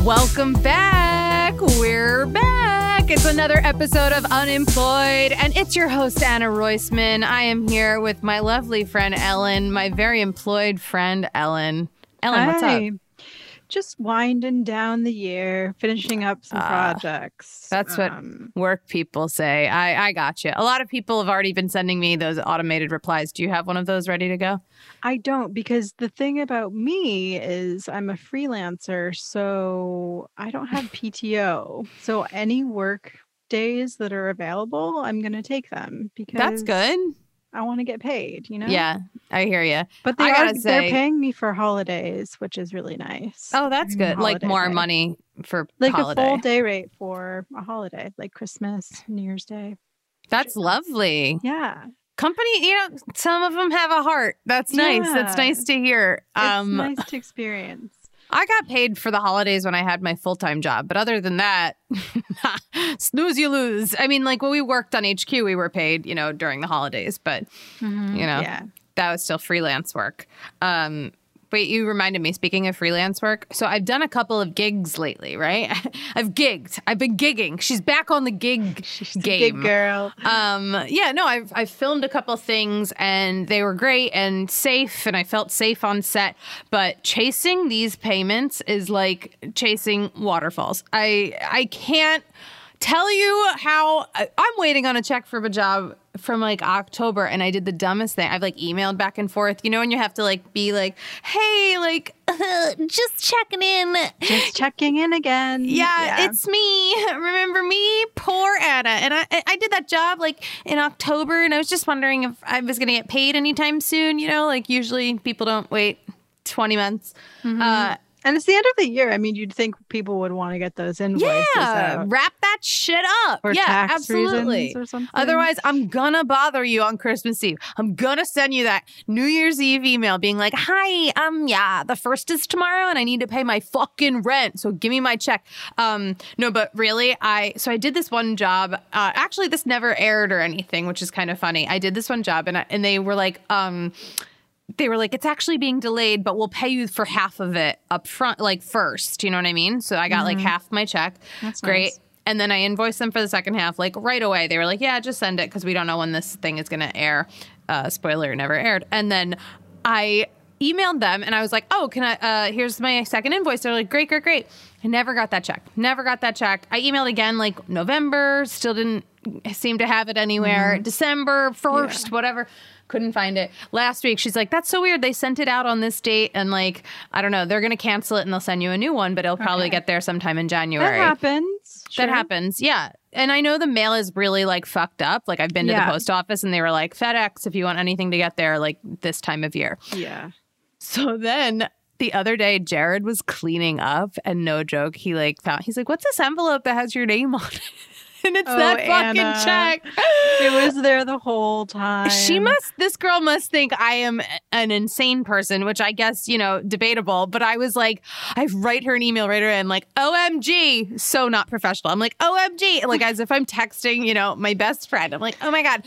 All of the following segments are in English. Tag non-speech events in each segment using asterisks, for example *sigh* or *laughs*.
Welcome back. We're back. It's another episode of Unemployed, and it's your host, Anna Roisman. I am here with my lovely friend, Ellen, my very employed friend, Ellen. Ellen, what's up? Just winding down the year, finishing up some Ah, projects. That's what Um, work people say. I, I got you. A lot of people have already been sending me those automated replies. Do you have one of those ready to go? I don't because the thing about me is I'm a freelancer, so I don't have *laughs* PTO. So any work days that are available, I'm going to take them because That's good. I want to get paid, you know? Yeah, I hear you. But they are gotta they're paying me for holidays, which is really nice. Oh, that's good. Like more money for Like holiday. a full day rate for a holiday, like Christmas, New Year's Day. That's lovely. Yeah. company you know some of them have a heart that's nice that's nice to hear It's um nice to experience. I got paid for the holidays when i had my full-time job but other than that *laughs* snooze you lose. I mean like when we worked on hq we were paid you know during the holidays but you know Yeah. that was still freelance work. Um Wait, you reminded me, speaking of freelance work. So I've done a couple of gigs lately, right? *laughs* I've gigged. I've been gigging. She's back on the gig *laughs* game. Good girl. Um, yeah, no, I've I've filmed a couple things and they were great and safe and I felt safe on set. But chasing these payments is like chasing waterfalls. I I can't tell you how I- I'm waiting on a check from a job from like October and I did the dumbest thing. I've like emailed back and forth. You know and you have to like be like, "Hey, like *laughs* just checking in." Just checking in again. Yeah, it's me. *laughs* Remember me? Poor Anna. And I I did that job like in October and I was just wondering if I was going to get paid anytime soon, you know, like usually people don't wait 20 months. Uh and it's the end of the year. I mean, you'd think people would want to get those invoices yeah, out. wrap that shit up. Or yeah, absolutely. or something. Otherwise, I'm gonna bother you on Christmas Eve. I'm gonna send you that New Year's Eve email being like, "Hi, um, yeah, the first is tomorrow, and I need to pay my fucking rent, so give me my check." Um, no, but really, I so I did this one job. Uh, actually, this never aired or anything, which is kind of funny. I did this one job, and I, and they were like, um they were like, it's actually being delayed, but we'll pay you for half of it up front, like first. You know what I mean? So I got like half my check. That's great. nice. And then I invoiced them for the second half, like right away. They were like, yeah, just send it because we don't know when this thing is going to air. Uh, spoiler, never aired. And then I emailed them and I was like, oh, can I, uh, here's my second invoice. They're like, great, great, great. I never got that check. Never got that check. I emailed again like November, still didn't seem to have it anywhere. December 1st, whatever. Couldn't find it. Last week, she's like, that's so weird. They sent it out on this date and like, I don't know, they're going to cancel it and they'll send you a new one, but it'll probably Okay. get there sometime in January. That January. Happens. That happens, yeah. And I know the mail is really like fucked up. Like I've been to Yeah. the post office and they were like FedEx if you want anything to get there like this time of year. Yeah. So then the other day Jared was cleaning up and no joke, he like found he's like, What's this envelope that has your name on it? *laughs* And it's Oh, that fucking Anna. check. It was *gasps* there the whole time. She must, this girl must think I am an insane person, which I guess, you know, debatable. But I was like, I write her an email right away. I'm like, OMG. So not professional. I'm like, OMG. Like as if I'm texting, you know, my best friend. I'm like, oh my God,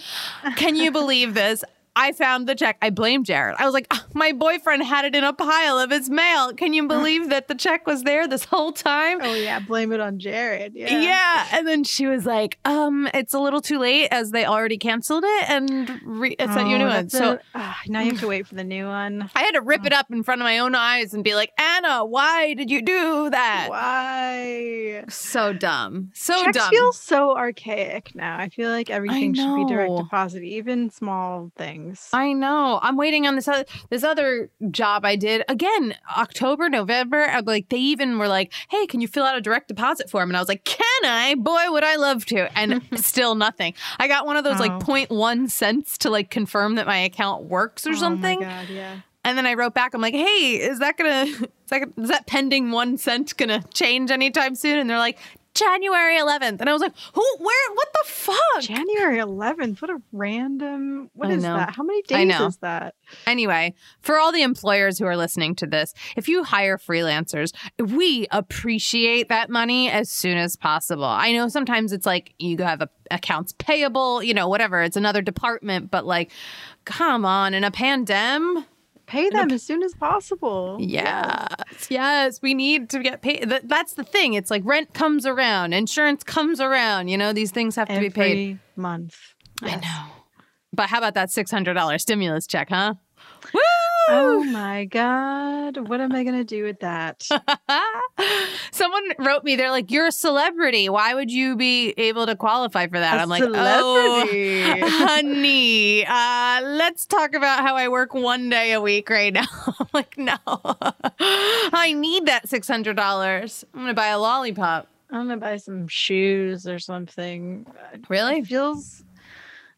can you *laughs* believe this? I found the check. I blame Jared. I was like, "Ah, my boyfriend had it in a pile of his mail. Can you believe that the check was there this whole time? Oh yeah, blame it on Jared. Yeah. Yeah. And then she was like, um, it's a little too late as they already canceled it and re- sent you a new Oh, one. So a- ah, now you have to wait for the new one. I had to rip it up in front of my own eyes and be like, Anna, why did you do that? Why? So dumb. So dumb. Checks dumb. feel so archaic now. I feel like everything should be direct deposit, even small things. I know. I'm waiting on this other this other job I did again October November. I'm Like they even were like, "Hey, can you fill out a direct deposit form?" And I was like, "Can I? Boy, would I love to!" And *laughs* still nothing. I got one of those like Oh. 0.1 cents to like confirm that my account works or something. Oh my god, yeah. And then I wrote back, I'm like, hey, is that gonna, *laughs* is that, gonna- is that pending one cent gonna change anytime soon? And they're like, January 11th. And I was like, who, where, what the fuck? January 11th. What a random. What I is know. that? How many days is that? Anyway, for all the employers who are listening to this, if you hire freelancers, we appreciate that money as soon as possible. I know sometimes it's like you have a, accounts payable, you know, whatever. It's another department, but like, come on, in a pandemic, Pay them as soon as possible. Yes, yes, we need to get paid. That's the thing. It's like rent comes around, insurance comes around. You know, these things have to Every be paid. month. I know. But how about that six hundred dollars stimulus check, huh? Oh my god, what am I gonna do with that? *laughs* Someone wrote me, they're like, You're a celebrity. Why would you be able to qualify for that? I'm like, *laughs* celebrity. Oh, honey, uh, let's talk about how I work one day a week right now. *laughs* I'm like, No, I need that $600. I'm going to buy a lollipop. I'm gonna buy some shoes or something. Really? It feels.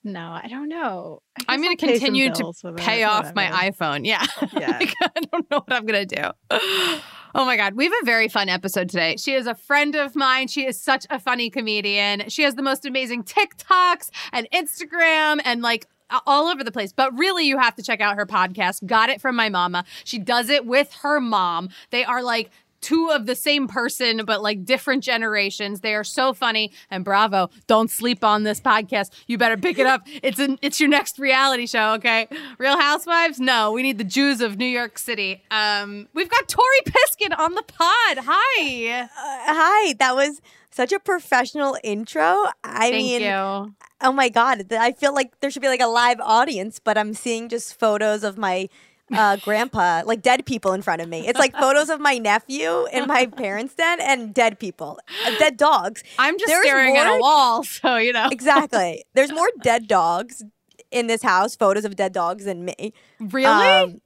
No, I don't know. I I'm going to continue to pay it, off my iPhone. Yeah. *laughs* Yeah. Like, I don't know what I'm going to do. *gasps* Oh my God. We have a very fun episode today. She is a friend of mine. She is such a funny comedian. She has the most amazing TikToks and Instagram and like all over the place. But really, you have to check out her podcast, Got It From My Mama. She does it with her mom. They are like, Two of the same person, but like different generations. They are so funny and bravo. Don't sleep on this podcast. You better pick it up. *laughs* It's an it's your next reality show, okay? Real Housewives? No, we need the Jews of New York City. Um, we've got Tori Piskin on the pod. Hi. Uh, hi, that was such a professional intro. I Thank mean, you. oh my god, I feel like there should be like a live audience, but I'm seeing just photos of my uh, grandpa, like dead people in front of me. It's like *laughs* photos of my nephew in my parents' den and dead people, uh, dead dogs. I'm just There's staring at a more- wall, *laughs* so you know. Exactly. *laughs* There's more dead dogs in this house, photos of dead dogs than me. Really? Um,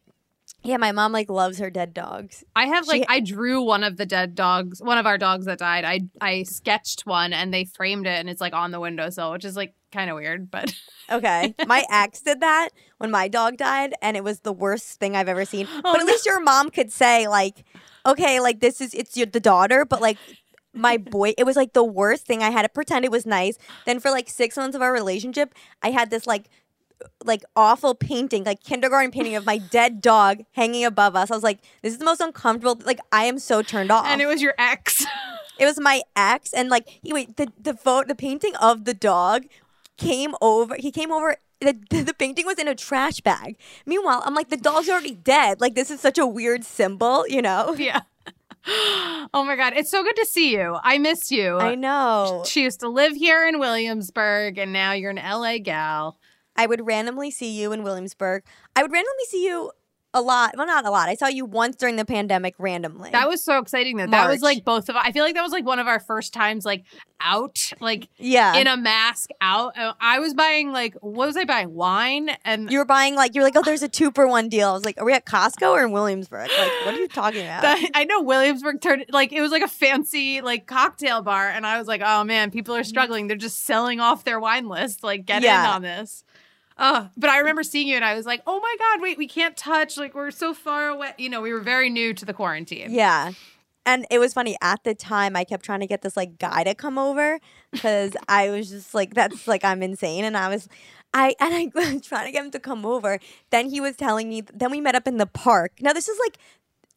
yeah, my mom like loves her dead dogs. I have like She- I drew one of the dead dogs, one of our dogs that died. I I sketched one and they framed it and it's like on the windowsill, which is like kind of weird, but *laughs* Okay. My ex did that when my dog died, and it was the worst thing I've ever seen. Oh, but at no. least your mom could say, like, okay, like this is it's your the daughter, but like my boy, it was like the worst thing. I had to pretend it was nice. Then for like six months of our relationship, I had this like like awful painting, like kindergarten painting of my *laughs* dead dog hanging above us. I was like, this is the most uncomfortable. Like I am so turned off. and it was your ex. It was my ex, and like he wait the the photo the painting of the dog came over. He came over. The, *laughs* the painting was in a trash bag. Meanwhile, I'm like, the dog's already dead. Like, this is such a weird symbol, you know? *laughs* yeah. *gasps* Oh my god, it's so good to see you. I miss you. I know. She used to live here in Williamsburg and now you're an LA gal. I would randomly see you in Williamsburg. I would randomly see you a lot. Well, not a lot. I saw you once during the pandemic randomly. That was so exciting though. That was like both of I feel like that was like one of our first times like out, like yeah. in a mask out. Uh, I was buying like what was I buying? Wine and you were buying like you're like oh there's a two for one deal. I was like are we at Costco or in Williamsburg? Like what are you talking about? I know Williamsburg turned like it was like a fancy like cocktail bar, and I was like, oh man, people are struggling. They're just selling off their wine list. Like, get in on this. Uh, but I remember seeing you, and I was like, oh my god, wait, we can't touch. Like, we're so far away. You know, we were very new to the quarantine. Yeah. And it was funny at the time I kept trying to get this like guy to come over because I was just like that's like I'm insane and I was I and I *laughs* was trying to get him to come over. Then he was telling me then we met up in the park. Now this is like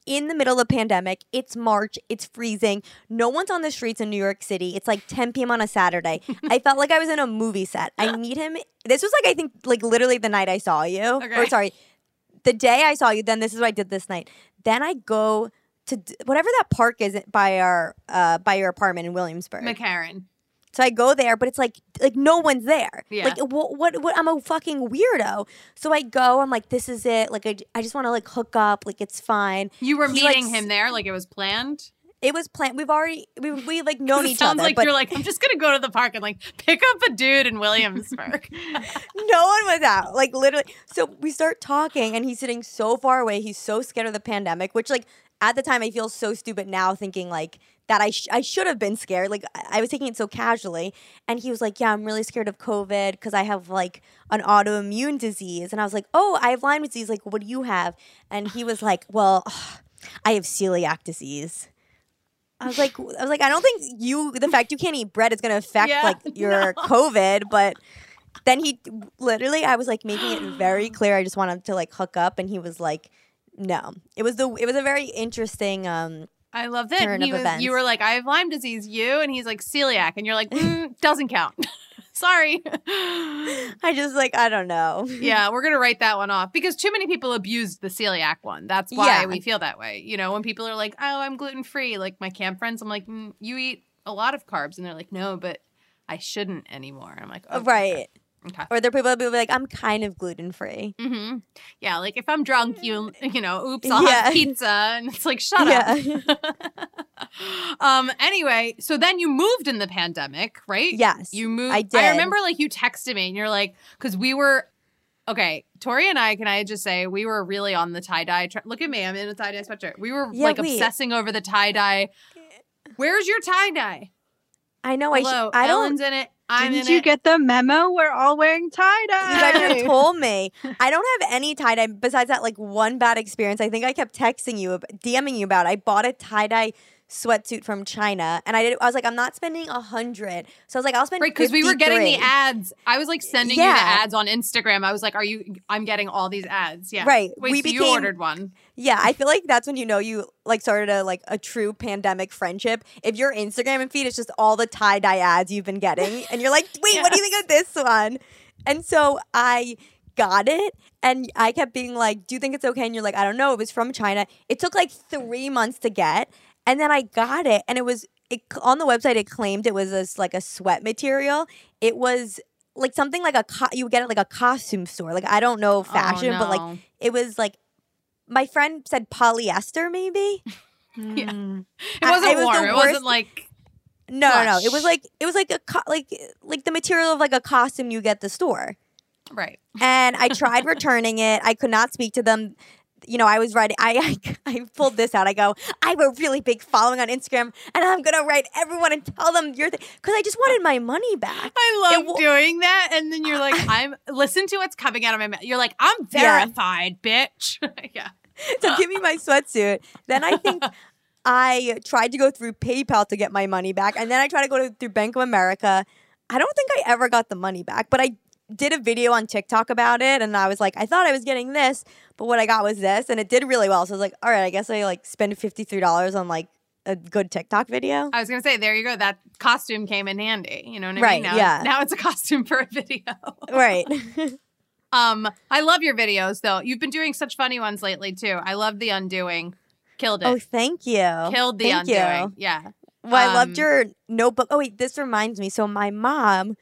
in the middle of the pandemic. It's March. It's freezing. No one's on the streets in New York City. It's like 10 p.m. on a Saturday. *laughs* I felt like I was in a movie set. I meet him. This was like I think like literally the night I saw you. Okay. Or sorry, the day I saw you. Then this is what I did this night. Then I go to d- whatever that park is by our uh by your apartment in Williamsburg. McCarren. So I go there, but it's like like no one's there. Yeah. Like what what what I'm a fucking weirdo. So I go, I'm like this is it. Like I, I just want to like hook up, like it's fine. You were He, meeting s- him there, like it was planned. It was planned. We've already we we like known It each sounds other, like but you're like, I'm just gonna go to the park and like pick up a dude in Williamsburg. *laughs* *laughs* no one was out. Like literally. So we start talking, and he's sitting so far away. He's so scared of the pandemic, which like at the time I feel so stupid now, thinking like that I sh- I should have been scared. Like I I was taking it so casually, and he was like, "Yeah, I'm really scared of COVID because I have like an autoimmune disease." And I was like, "Oh, I have Lyme disease. Like, what do you have?" And he was like, "Well, *sighs* I have celiac disease." I was like, I was like, I don't think you, the fact you can't eat bread is going to affect Yeah, like *laughs* your COVID, but then he literally, I was like making it very *gasps* clear. I just wanted to like hook up, and he was like, no. It was the, it was a very interesting. um I love that. Turn He of was, you were like, I have Lyme disease, you, and he's like celiac, and you're like, *laughs* mm, doesn't count. *laughs* Sorry. *laughs* I just like I don't know. yeah, we're gonna write that one off because too many people abused the celiac one. That's why Yeah. we feel that way. You know, when people are like, "Oh, I'm gluten free," like my camp friends, I'm like, mm, "You eat a lot of carbs," and they're like, "No, but I shouldn't anymore." I'm like, oh, Right. Okay. Or there are people that be like, I'm kind of gluten free. hmm Yeah, like if I'm drunk, you you know, oops, I'll Yeah. have *laughs* pizza, and it's like, shut up. *laughs* um. Anyway, so then you moved in the pandemic, right? Yes. You moved. I did. I remember like you texted me and you're like, because we were, okay, Tori and I, can I just say, we were really on the tie dye. Tra- Look at me, I'm in a tie dye sweatshirt. We were Yeah, like wait. obsessing over the tie dye. Where's your tie dye? I know. I, sh- Hello, I don't. Ellen's in it. I'm Didn't you it. get the memo? We're all wearing tie dye. You guys *laughs* told me. I don't have any tie dye besides that like one bad experience. I think I kept texting you, DMing you about. I bought a tie dye sweatsuit from China, and I did. I was like, I'm not spending a hundred, so I was like, I'll spend Right, because we were getting the ads. I was like sending you the ads on Instagram. I was like, "Are you? I'm getting all these ads." Yeah, Right. Wait, We so you ordered one? Yeah, I feel like that's when you know you like started a like a true pandemic friendship. If your Instagram and feed is just all the tie dye ads you've been getting, and you're like, wait, what do you *laughs* think of this one? And so I got it, and I kept being like, do you think it's okay? And you're like, I don't know. It was from China. It took like three months to get, and then I got it, and it was it on the website. It claimed it was this like a sweat material. It was like something like a co- you would get it like a costume store. Like I don't know fashion, but like Oh, it was like my friend said polyester maybe *laughs* Mm. it wasn't I- it was warm. it wasn't like no no no it was like it was like a co- like like the material of like a costume you get at the store right. and i tried returning it i could not speak to them you know i was writing I, *laughs* I i pulled this out i go i have a really big following on instagram and i'm gonna write everyone and tell them your thing because i just wanted my money back I love wa- doing that, and then you're like, *laughs* "I'm listen to what's coming out of my mouth." You're like, "I'm Yeah. verified, bitch." *laughs* yeah. so give me my sweatsuit. Then I think I tried to go through PayPal to get my money back, and then I tried to go to, through Bank of America. I don't think I ever got the money back, but I did a video on TikTok about it, and I was like, I thought I was getting this, but what I got was this, and it did really well. So I was like, all right, I guess I like spend fifty three dollars on like a good TikTok video. I was gonna say, there you go. That costume came in handy. You know what I Right, mean? Now, yeah. Now it's a *laughs* costume for a video. right. *laughs* *laughs* Um, I love your videos though. You've been doing such funny ones lately too. I love the undoing. Killed it. oh, thank you. Killed the Thank you. undoing. Yeah. Well, I loved Um, your notebook. Oh wait, this reminds me. So my mom,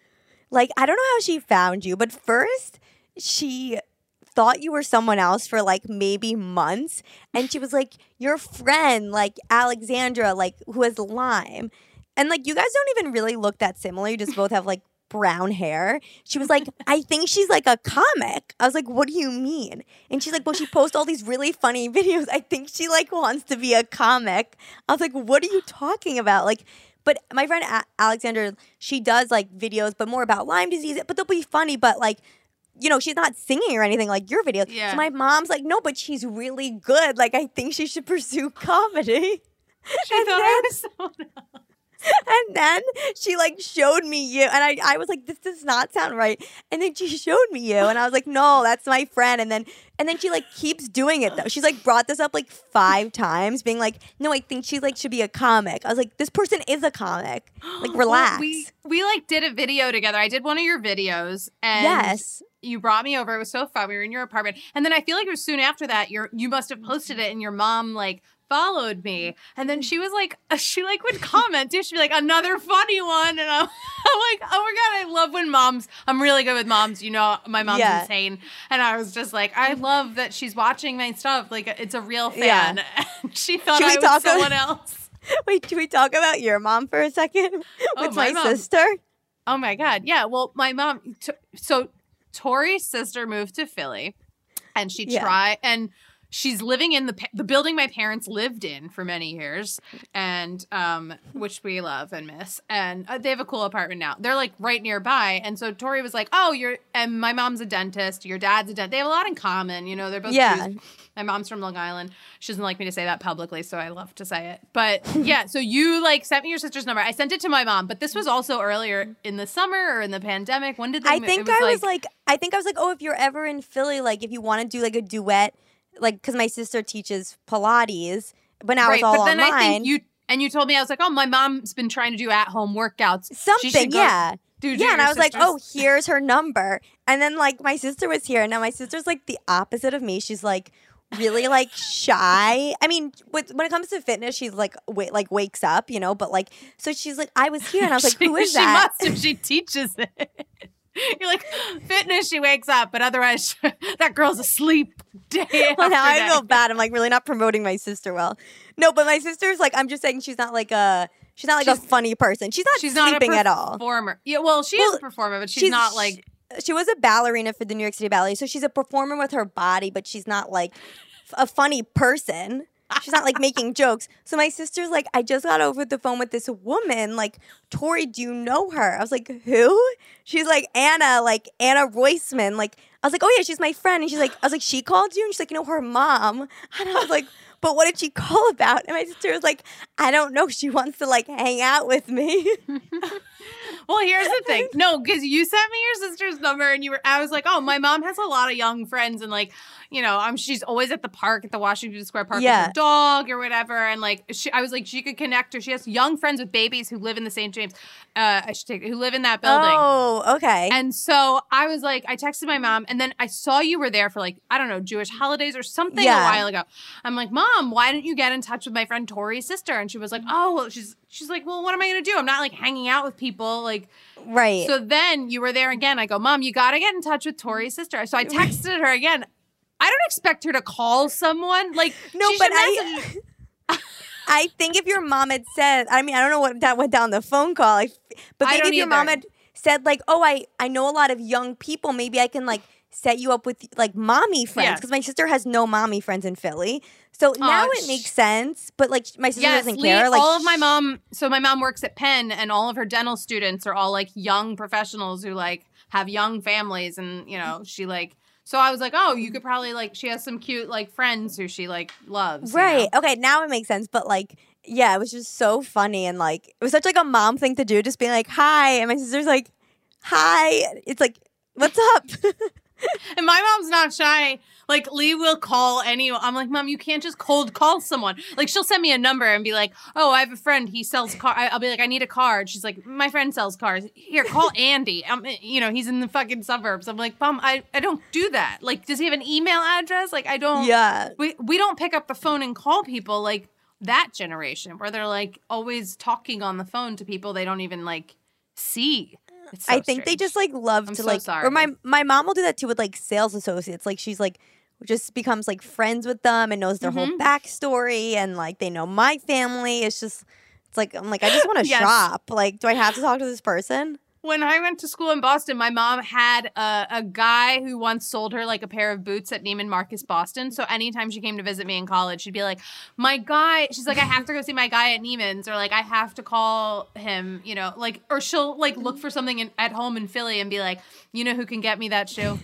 like, I don't know how she found you, but first she thought you were someone else for like maybe months, and she was *sighs* like your friend, like Alexandra, like who has Lyme, and like you guys don't even really look that similar. You just *laughs* both have like brown hair. She was like, *laughs* I think she's like a comic. I was like, what do you mean? And she's like, well, she posts all these really funny *laughs* videos. I think she like wants to be a comic. I was like, what are you talking about? Like, but my friend A- Alexandra, she does like videos, but more about Lyme disease. But they'll be funny, but like. You know, she's not singing or anything like your videos. Yeah. So my mom's like, no, but she's really good. Like, I think she should pursue *laughs* comedy. She And thought I was someone else. *laughs* And then she like showed me you, and I, I was like, this does not sound right. And then she showed me you, and I was like, no, that's my friend. And then and then she like keeps doing it though. She's like brought this up like five times, being like, no, I think she like should be a comic. I was like, this person is a comic. *gasps* Like, Well, relax. we we like did a video together. I did one of your videos, and yes. you brought me over. It was so fun. We were in your apartment, and then I feel like it was soon after that. Your you must have posted it, and your mom like followed me, mm-hmm. and then she was like, *laughs* she like would comment too. She'd be like, another funny one, and I'm, *laughs* I'm like, oh my god, I love when moms. I'm really good with moms. You know, my mom's Yeah. insane, and I was just like, I mm-hmm. love that she's watching my stuff. Like it's a real Yeah. fan. *laughs* And she thought Should I was about- someone else. Wait, can we talk about your mom for a second? Oh, With my my, sister. Oh my god. Yeah. Well, my mom t- so Tori's sister moved to Philly and she Yeah. tried and she's living in the the building my parents lived in for many years and um which we love and miss. And uh, they have a cool apartment now. They're like right nearby. And so tori was like oh you're and my mom's a dentist. Your dad's a dentist they have a lot in common you know they're both Yeah. Jews. my mom's from long island. She doesn't like me to say that publicly so i love to say it. But yeah so you like sent me your sister's number. I sent it to my mom but this was also earlier in the summer or in the pandemic. When did they I think it I was like, I think I was like, oh, if you're ever in Philly, like if you want to do like a duet, like because my sister teaches Pilates, but now it's all but then online. I think you and you told me I was like, oh, my mom's been trying to do at home workouts. She Something, go- yeah. Dude, yeah, and I was like, oh, here's her number. And then like my sister was here, and now my sister's like the opposite of me. She's like really like *laughs* shy. I mean, with, when it comes to fitness, she's like wa- like wakes up, you know. But like, so she's like, I was here, and I was like, *laughs* she, who is she that? must if she teaches it. *laughs* You're like fitness. She wakes up, but otherwise, *laughs* that girl's asleep day *laughs* well, now I feel bad. I'm like really not promoting my sister well. No, but my sister's like, I'm just saying she's not like a she's not like a funny person. She's not She's not a sleeping at all. performer. Yeah, well, she is a performer, but she's, not like. she was a ballerina for the New York City Ballet, so she's a performer with her body, but she's not like a funny person. She's not like making jokes. So my sister's like, I just got over the phone with this woman. Like, Tori, do you know her? I was like, who? She's like Anna, like Anna Roisman. Like, I was like, oh yeah, she's my friend. And she's like, I was like, she called you? And she's like, you know, her mom. *laughs* And I was like, but what did she call about? And my sister was like, I don't know. She wants to like hang out with me. *laughs* Well, here's the thing. No, because you sent me your sister's number, and you were. I was like, oh, my mom has a lot of young friends, and like, you know, um, she's always at the park at the Washington Square Park with Yeah. her dog or whatever, and like, she, I was like, she could connect her. She has young friends with babies who live in the St. James. Uh, I should take who live in that building. Oh, okay. And so I was like, I texted my mom, and then I saw you were there for like, I don't know, Jewish holidays or something Yeah. a while ago. I'm like, Mom, why didn't you get in touch with my friend Tori's sister? And she was like, Oh, well, she's she's like, Well, what am I gonna do? I'm not like hanging out with people. Like, right. so then you were there again. I go, Mom, you gotta get in touch with Tori's sister. So I texted her again. I don't expect her to call someone. Like, *laughs* No, but I, *laughs* *laughs* I think if your mom had said, I mean, I don't know what that went down the phone call, f- but I maybe if your mom had said like, "Oh, I I know a lot of young people. Maybe I can like set you up with like mommy friends Yeah. because my sister has no mommy friends in Philly. So now it makes sense. But like my sister Yes, doesn't Lee, care. Like all of my mom. So my mom works at Penn, and all of her dental students are all like young professionals who like have young families, and you know she like. So I was like, oh, you could probably like. She has some cute like friends who she like loves. you know? Right. Okay. Now it makes sense. But like, yeah, it was just so funny and like it was such like a mom thing to do, just being like, "Hi," and my sister's like, "Hi." It's like, "What's up?" *laughs* And my mom's not shy. Like Lee will call anyone. I'm like, mom, you can't just cold call someone. Like she'll send me a number and be like, oh, I have a friend. He sells car. I'll be like, I need a card. She's like, my friend sells cars. Here, call *laughs* Andy. Um, you know, he's in the fucking suburbs. I'm like, mom, I, I don't do that. Like, does he have an email address? Like, I don't. yeah. We we don't pick up the phone and call people like that generation where they're like always talking on the phone to people they don't even like see. So I think they just like love I'm to so like sorry. or my my mom will do that too with like sales associates. Like she's like just becomes like friends with them and knows their whole Mhm. backstory and like they know my family. It's just it's like I'm like I just want to *laughs* Yes. shop. Like do I have to talk to this person? when I went to school in Boston, my mom had a, a guy who once sold her like a pair of boots at Neiman Marcus Boston. So anytime she came to visit me in college, she'd be like, "My guy," she's like, "I have to go see my guy at Neiman's," or like, "I have to call him," you know, like, or she'll like look for something in, at home in Philly and be like, "You know who can get me that shoe?"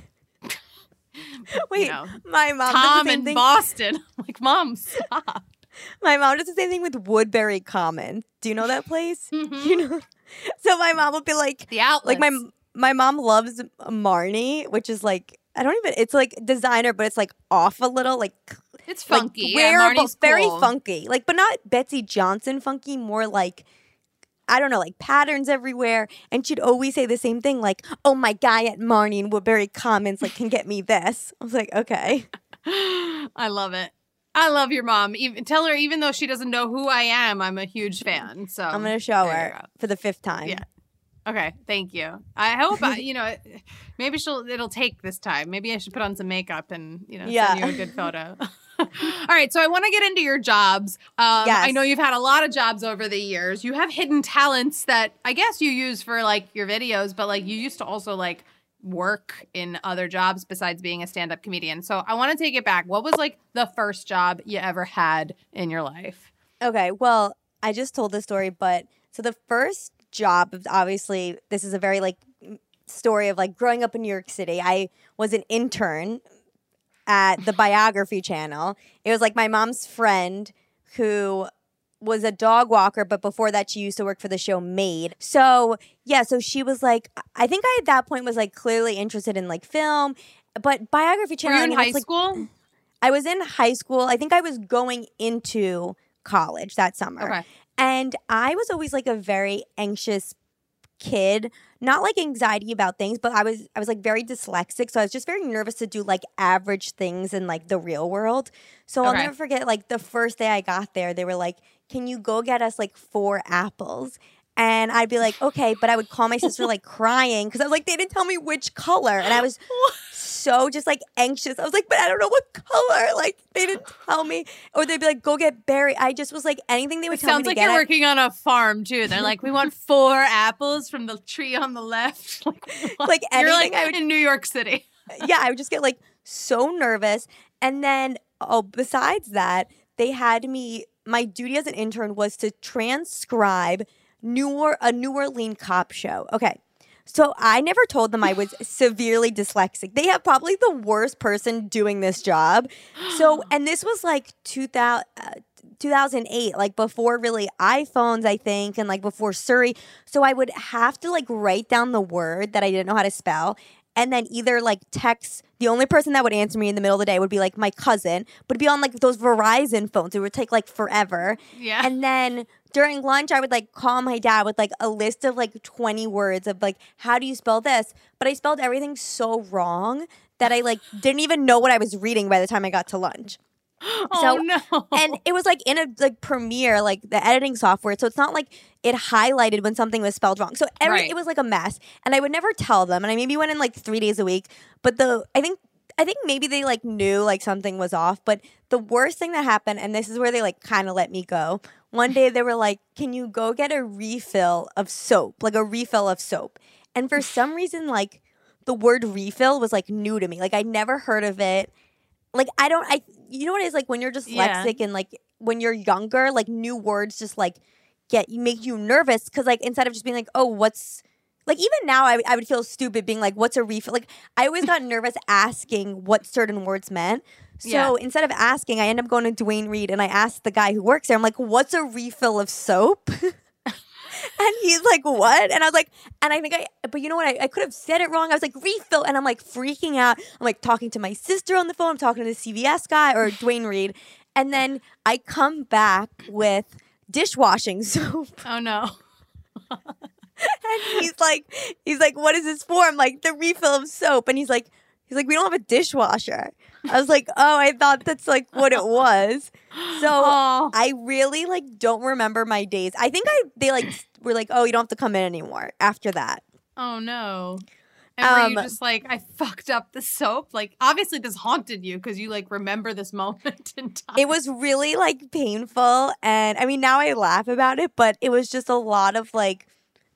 *laughs* Wait, know, my mom Tom does the same in thing. Boston. *laughs* I'm like, mom, stop. *laughs* My mom does the same thing with Woodbury Common. Do you know that place? Mhm. You know. So my mom would be like, The outlet. like my my mom loves Marni, which is like I don't even. It's like designer, but it's like off a little, like it's funky. like wearable, Marni's very cool. funky. Like, but not Betsey Johnson funky. More like I don't know, like patterns everywhere. And she'd always say the same thing, like, "Oh, my guy at Marni and Woodbury Commons like can get me this." I was like, okay, *laughs* I love it. I love your mom. Even tell her, even though she doesn't know who I am, I'm a huge fan. So I'm gonna show her for the fifth time. Yeah. Okay, thank you. I hope I, you know. *laughs* Maybe she'll. It'll take this time. Maybe I should put on some makeup and you know Yeah. send you a good photo. *laughs* All right, so I want to get into your jobs. Um, Yes. I know you've had a lot of jobs over the years. You have hidden talents that I guess you use for like your videos, but like you used to also like work in other jobs besides being a stand-up comedian. So I want to take it back. What was like the first job you ever had in your life? Okay, well, I just told the story, but so the first job, obviously, this is a very like story of like growing up in New York City. I was an intern at the Biography Channel. It was like my mom's friend who was a dog walker, but before that, she used to work for the show Made. So yeah, so she was like, I think I at that point was like clearly interested in like film, but Biography Were Channel. you I in high like, school? I was in high school. I think I was going into college that summer. Okay. And I was always like a very anxious kid, not like anxiety about things, but I was I was like very dyslexic, so I was just very nervous to do like average things in like the real world. So I'll never forget like the first day I got there, they were like, "Can you go get us like four apples?" And I'd be like, *laughs* "Okay," but I would call my sister like crying because I was like, they didn't tell me which color, and I was so just like anxious. I was like, but I don't know what color. *laughs* Like they didn't tell me, or they'd be like, "Go get berry." I just was like, anything they would It tell sounds me like get. you're I- working on a farm too. They're like, we want *laughs* four apples from the tree on the left. Like? Like you're like I would- in New York City. yeah, I would just get like so nervous. And then, oh, besides that, they had me. My duty as an intern was to transcribe New or- a New Orleans cop show. Okay. So I never told them I was *laughs* severely dyslexic. They have probably the worst person doing this job. So, *gasps* and this was like 2000, uh, 2008, like before really iPhones, I think, and like before Siri. So I would have to like write down the word that I didn't know how to spell and then either like text the only person that would answer me in the middle of the day would be like my cousin, but it'd be on like those Verizon phones. It would take like forever. Yeah. And then during lunch, I would like call my dad with like a list of like 20 words of like, how do you spell this? But I spelled everything so wrong that I like didn't even know what I was reading by the time I got to lunch. *gasps* oh so- no. And it was like in a like Premiere, like the editing software. So it's not like it highlighted when something was spelled wrong. So every, Right. it was like a mess. And I would never tell them. And I maybe went in like three days a week. But the I think I think maybe they like knew like something was off. But the worst thing that happened, and this is where they like kind of let me go. One day they were like, "Can you go get a refill of soap? Like a refill of soap?" And for some reason, like the word refill was like new to me. Like I'd never heard of it. Like I don't I you know what it is like when you're dyslexic Yeah. and like when you're younger, like new words just like get make you nervous because like instead of just being like, oh, what's like even now I, would- I would feel stupid being like, what's a refill? Like I always got *laughs* nervous asking what certain words meant. So Yeah. instead of asking, I end up going to Duane Reade and I asked the guy who works there, I'm like, what's a refill of soap? *laughs* and he's like, what? And I was like, and I think I, but you know what? I, I could have said it wrong. I was like, refill. And I'm like freaking out. I'm like talking to my sister on the phone. I'm talking to the CVS guy or *laughs* Duane Reade. And then I come back with dishwashing *laughs* soap. oh no. And he's like, he's like, what is this for? I'm like, the refill of soap. And he's like, he's like, we don't have a dishwasher. I was like, oh, I thought that's like what it was. So *gasps* Oh. I really like don't remember my days. I think I they like were like, oh, you don't have to come in anymore after that. Oh no. And were you Um, just like, I fucked up the soap? Like, obviously, this haunted you because you like remember this *laughs* moment in time. It was really like painful, and I mean now I laugh about it, but it was just a lot of like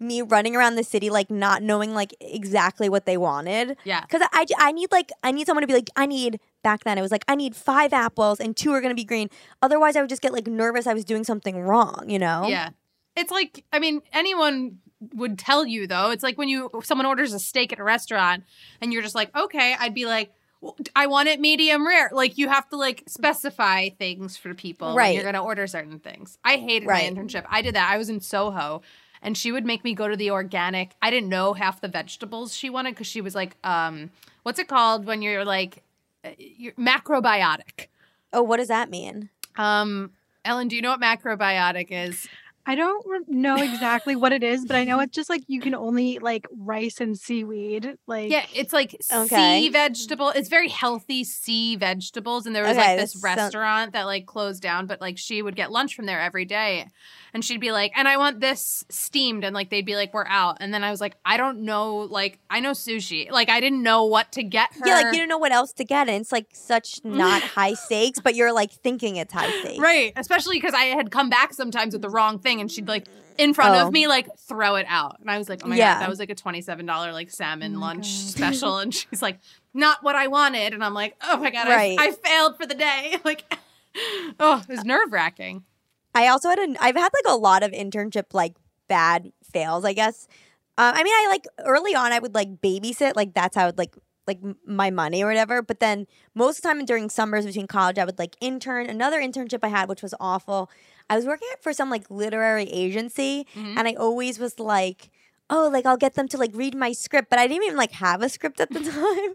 me running around the city like not knowing like exactly what they wanted. yeah. Because I, I need like I need someone to be like I need back then it was like I need five apples and two are gonna be green. Otherwise I would just get like nervous I was doing something wrong. You know? Yeah. It's like, I mean, anyone would tell you though. It's like when you someone orders a steak at a restaurant and you're just like, okay, I'd be like, well, I want it medium rare. Like you have to like specify things for people when Right. you're gonna order certain things. I hated Right. my internship. I did that. I was in Soho. And she would make me go to the organic. I didn't know half the vegetables she wanted because she was like, um, what's it called when you're like, uh, you're macrobiotic. Oh, what does that mean? Um, Ellen, do you know what macrobiotic is? I don't re- know exactly what it is, but I know it's just like you can only eat like rice and seaweed. Like Yeah, it's like Okay. sea vegetable. It's very healthy sea vegetables. And there was Okay, like this this sound- restaurant that like closed down, but like she would get lunch from there every day. And she'd be like, and I want this steamed. And like they'd be like, we're out. And then I was like, I don't know. Like, I know sushi. Like, I didn't know what to get her. Yeah, like you don't know what else to get, and it's like such *laughs* not high stakes, but you're like thinking it's high stakes. Right. Especially because I had come back sometimes with the wrong thing and she'd like in front Oh. of me, like throw it out. And I was like, oh my Yeah. God, that was like a $27 like salmon Oh lunch God. special. And she's like, not what I wanted. And I'm like, oh my God, Right. I, I failed for the day. *laughs* Like, oh, it was nerve wracking. I also had a I've had like a lot of internship like bad fails, I guess. Uh, I mean, I like early on I would like babysit, like that's how I would like like my money or whatever. But then most of the time during summers between college, I would like intern. Another internship I had, which was awful. I was working for some like literary agency, Mhm. and I always was like, oh, like I'll get them to like read my script, but I didn't even like have a script at the *laughs* time.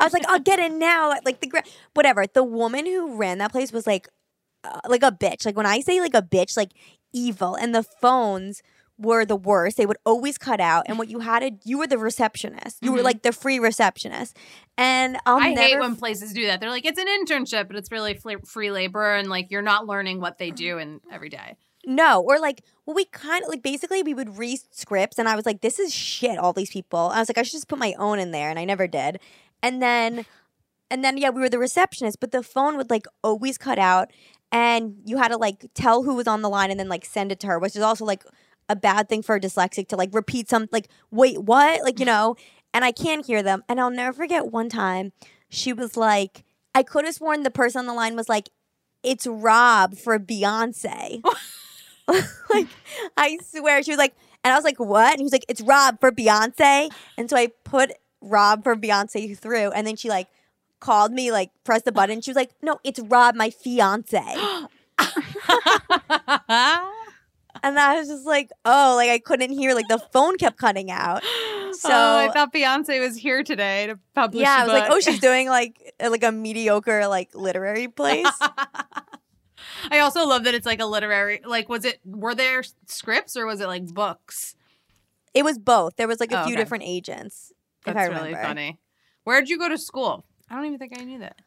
I was like, I'll get in now. Like the gra- whatever. The woman who ran that place was like, uh, like a bitch. Like when I say like a bitch, like evil. And the phones were the worst. They would always cut out, and what you had to you were the receptionist. You were Mhm. like the free receptionist, and I'll I never hate when places do that. They're like, it's an internship, but it's really free labor, and like you're not learning what they do in every day. No, or like, well, we kind of like basically we would read scripts, and I was like, this is shit. All these people. I was like, I should just put my own in there, and I never did. And then, and then, yeah, we were the receptionist, but the phone would like always cut out, and you had to like tell who was on the line and then like send it to her, which is also like a bad thing for a dyslexic to like repeat some like, wait, what? Like you *sighs* know, and I can't hear them. And I'll never forget one time she was like, I could have sworn the person on the line was like, it's Rob for Beyonce. *laughs* *laughs* like I swear she was like, and I was like, what? And he was like, it's Rob for Beyonce. And so I put Rob for Beyonce through, and then she like called me, like pressed the button. She was like, no, it's Rob, my fiance. *gasps* *laughs* and I was just like, oh, like I couldn't hear, like the phone kept cutting out. *gasps* So oh, I thought Beyonce was here today to publish. yeah, I was like, oh, she's doing like a- like a mediocre like literary place. *laughs* I also love that it's like a literary. Like, was it? Were there scripts or was it like books? it was both. There was like a Oh, few okay. different agents. That's if I remember. really funny. Where'd you go to school? I don't even think I knew that.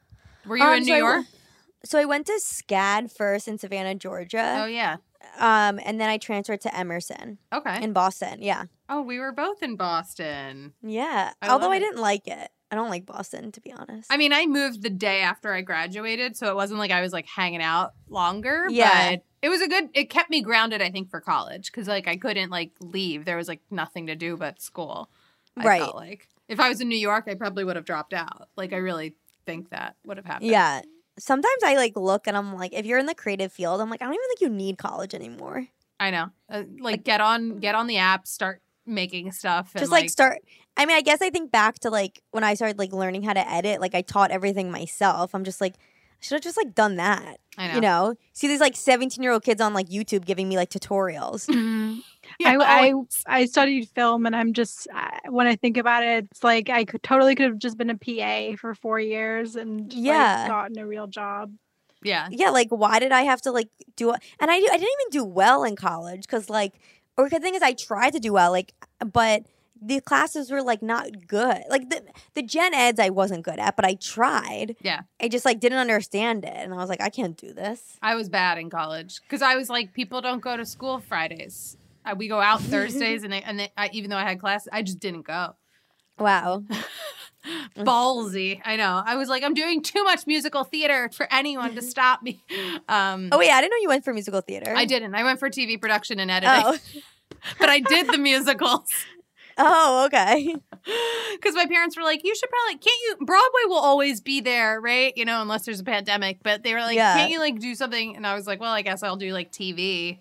Were you Um, in so New York? w- So I went to SCAD first in Savannah, Georgia. oh yeah. Um, and then I transferred to Emerson Okay. in Boston. Yeah. oh, we were both in Boston. Yeah. I Although I didn't like it. I don't like Boston, to be honest. I mean, I moved the day after I graduated, so it wasn't like I was like hanging out longer. Yeah. But it was a good. It kept me grounded, I think, for college because like I couldn't like leave. There was like nothing to do but school. I Right. Felt like if I was in New York, I probably would have dropped out. Like I really think that would have happened. yeah. Sometimes I like look and I'm like, if you're in the creative field, I'm like, I don't even think you need college anymore. I know. Uh, like get on get on the app, start making stuff. And, Just like start. I mean, I guess I think back to like when I started like learning how to edit. Like I taught everything myself. I'm just like, I should have just like done that. I know. You know, see these like 17 year old kids on like YouTube giving me like tutorials. Mhm. Yeah, I, I. I studied film, and I'm just when I think about it, it's like I could totally could have just been a PA for four years and just, like, Yeah. gotten a real job. yeah. yeah, like why did I have to like do it? And I I didn't even do well in college because like, or the thing is, I tried to do well, like, but the classes were like not good. Like the the gen eds I wasn't good at, but I tried. Yeah. I just like didn't understand it, and I was like, I can't do this. I was bad in college because I was like, people don't go to school Fridays. Uh, we go out Thursdays, *laughs* and they, and they, I, even though I had class, I just didn't go. Wow. *laughs* Ballsy, I know. I was like, I'm doing too much musical theater for anyone to stop me. *laughs* Um, Oh wait, I didn't know you went for musical theater. I didn't. I went for TV production and editing, Oh. but I did the musicals Oh, okay. because my parents were like, "You should probably can't you? Broadway will always be there, right? You know, unless there's a pandemic." But they were like, Yeah. "Can't you like do something?" And I was like, "Well, I guess I'll do like TV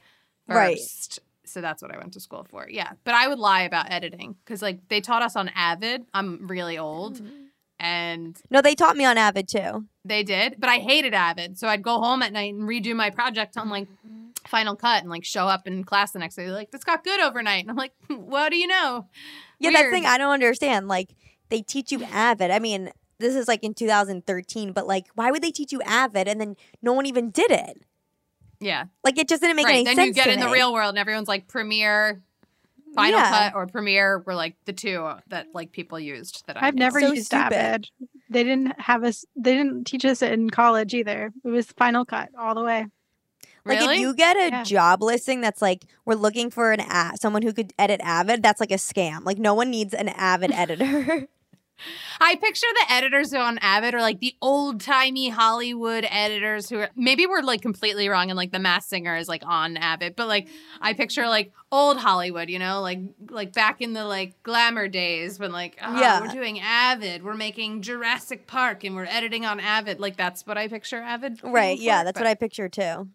first. Right. So that's what I went to school for. Yeah, but I would lie about editing because like they taught us on Avid. I'm really old, mm-hmm. and No, they taught me on Avid too. they did, but I hated Avid. So I'd go home at night and redo my project on like mm-hmm. Final Cut and like show up in class the next day. They're like, this got good overnight. And I'm like, hmm, what do you know? Yeah, that Weird. thing I don't understand. Like they teach you Avid. I mean, this is like in 2013, but like, why would they teach you Avid and then no one even did it? Yeah. Like it just didn't make right. any Then sense. Then you get to in the real world and everyone's like Premiere, Final Yeah. Cut, or Premiere were like the two that like people used that I I've knew. never So used stupid. Avid. They didn't have us. They didn't teach us it in college either. It was Final Cut all the way. Like Really? if you get a Yeah. job listing that's like we're looking for an a- someone who could edit Avid, that's like a scam. Like no one needs an Avid *laughs* editor. I picture the editors on Avid are like the old timey Hollywood editors who are maybe we're like completely wrong and like the Masked Singer is like on Avid, but like I picture like old Hollywood, you know, like like back in the like glamour days when like oh, Yeah. we're doing Avid, we're making Jurassic Park and we're editing on Avid. Like that's what I picture Avid. right? Yeah, that's what I picture too.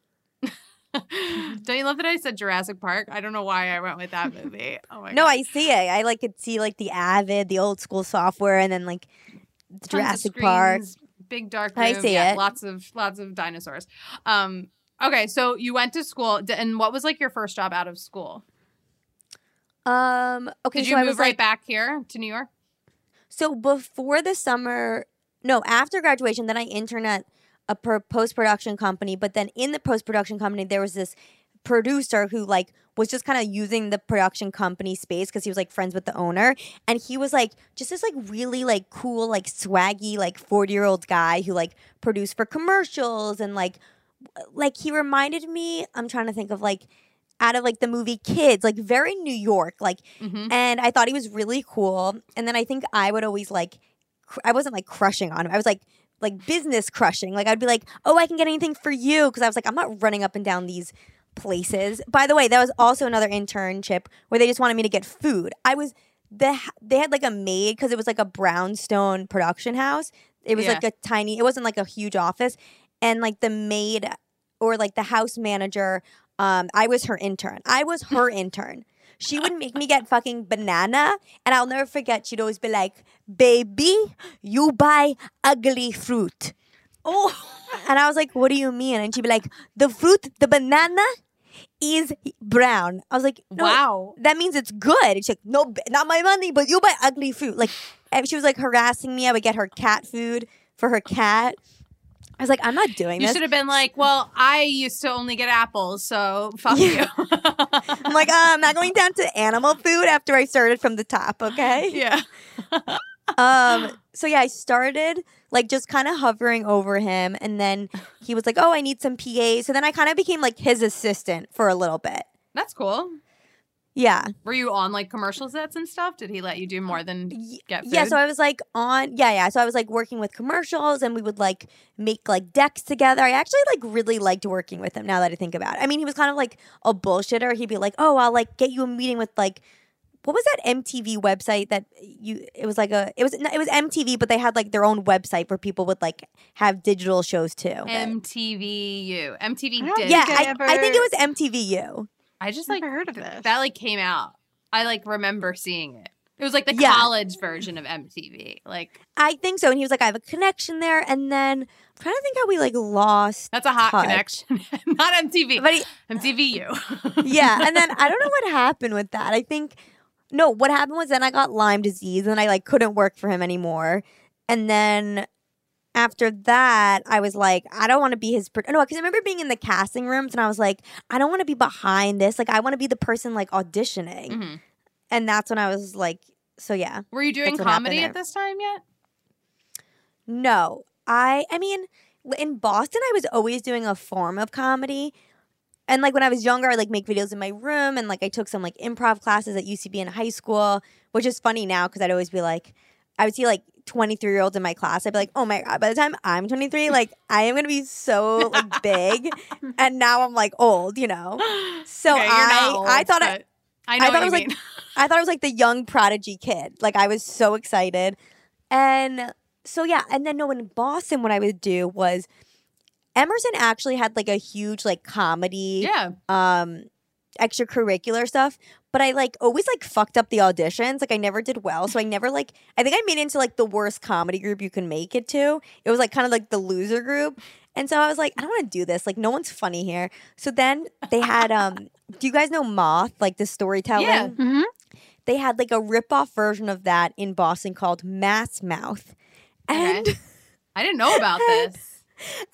I Don't you love that I said Jurassic Park? I don't know why I went with that movie. *laughs* Oh my No, God. I see it. I like could see like the Avid, the old school software, and then like the Tons of Jurassic Park. screens, big dark I see yeah, it. Lots of lots of dinosaurs. Um, okay, so you went to school, d- and what was like your first job out of school? Um. Okay, Did so you I move was right like, back here to New York? so before the summer, no, after graduation, then I interned at a post production company. But then in the post production company, there was this producer who like was just kind of using the production company space because he was like friends with the owner and he was like just this like really like cool like swaggy like 40 year old guy who like produced for commercials and like like he reminded me i'm trying to think of like out of like the movie kids like very new york like Mhm. and i thought he was really cool and then i think i would always like cr- i wasn't like crushing on him i was like like business crushing. Like i'd be like oh i can get anything for you because i was like i'm not running up and down these places. By the way that was also another internship where they just wanted me to get food. I was the they had like a maid because it was like a brownstone production house. It was Yeah. like a tiny it wasn't like a huge office. And like the maid or like the house manager um i was her intern. I was her *laughs* intern she would make me get fucking banana and i'll never forget she'd always be like baby you buy ugly fruit Oh, and i was like what do you mean and she'd be like the fruit the banana is brown i was like no, wow. that means it's good. And she's like, no, not my money, but you buy ugly fruit. Like, and she was like harassing me. I would get her cat food for her cat. I was like, I'm not doing You this. You should have been like, well, I used to only get apples, so fuck you. *laughs* I'm like, uh, I'm not going down to animal food after I started from the top, okay? *laughs* yeah. *laughs* um, so yeah, I started like just kind of hovering over him, and then he was like, "Oh, I need some PA." So then I kind of became like his assistant for a little bit. That's cool. Yeah, Were you on like commercial sets and stuff? Did he let you do more than get food? Yeah, so I was like on yeah, yeah. So I was like working with commercials and we would like make like decks together. I actually like really liked working with him now that I think about it. I mean, he was kind of like a bullshitter. He'd be like, "Oh, I'll like get you a meeting with like what was that MTV website that you it was like a it was it was MTV but they had like their own website where people would like have digital shows too. MTVU. MTV I don't did. yeah, think I I, I think it ever- was MTVU. I just Never like heard of this. that like came out. I like remember seeing it. It was like the Yeah. college version of MTV. Like I think so and he was like I have a connection there and then I'm trying to think how we like lost that's a hot Touch. connection. *laughs* Not MTV. but he, MTVU. *laughs* yeah, and then I don't know what happened with that. I think no, what happened was then I got Lyme disease and I like couldn't work for him anymore. And then after that, I was like, I don't want to be his. Pro- no, because I remember being in the casting rooms and I was like, I don't want to be behind this. Like, I want to be the person like auditioning. Mhm. And that's when I was like, so yeah, Were you doing That's what happened comedy at this time yet? no, I. I mean, in Boston, I was always doing a form of comedy. And like when I was younger, I like make videos in my room, and like I took some like improv classes at UCB in high school, which is funny now because I'd always be like, I would see like 23 year olds in my class. I'd be like, oh my god, by the time I'm 23, *laughs* like I am gonna be so like big, *laughs* and now I'm like old, you know. So Okay, I, old, I thought I, I know thought you was, like. I thought I was like the young prodigy kid. Like I was so excited. And so yeah, and then no in Boston what I would do was Emerson actually had like a huge like comedy yeah. um extracurricular stuff, but I like always like fucked up the auditions. Like I never did well. So I never like I think I made it into like the worst comedy group you can make it to. It was like kind of like the loser group. And so I was like, I don't want to do this. Like no one's funny here. So then they had um do you guys know Moth, like the storytelling? Yeah. Mhm. they had like a rip-off version of that in Boston called Mass Mouth. And Okay. I didn't know about *laughs* this.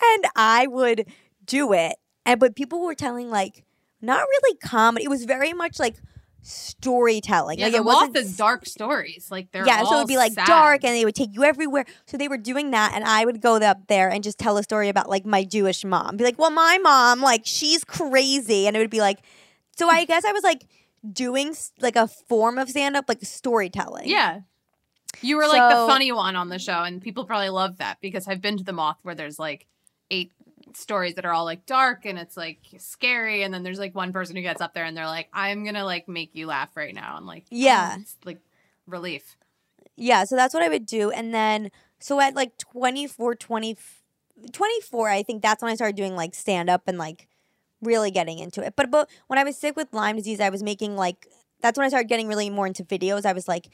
and I would do it. And but people were telling like not really comedy. It was very much like storytelling. Yeah, like the it wasn't is dark stories. Like they're yeah, so it would be like sad. dark and they would take you everywhere. So they were doing that and I would go up there and just tell a story about like my Jewish mom. Be like, well, my mom, like, she's crazy. And it would be like so I guess I was like doing like a form of stand-up, like storytelling. Yeah. You were like the funny one on the show, and people probably love that because I've been to the Moth where there's like eight stories that are all like dark and it's like scary, and then there's like one person who gets up there and they're like, "I'm gonna like make you laugh right now," and like, Yeah. oh, it's like relief. Yeah, so that's what I would do. And then, so at like 24, 20, 24, I think that's when I started doing like stand up and like really getting into it. But, but when I was sick with Lyme disease, I was making like, that's when I started getting really more into videos. I was like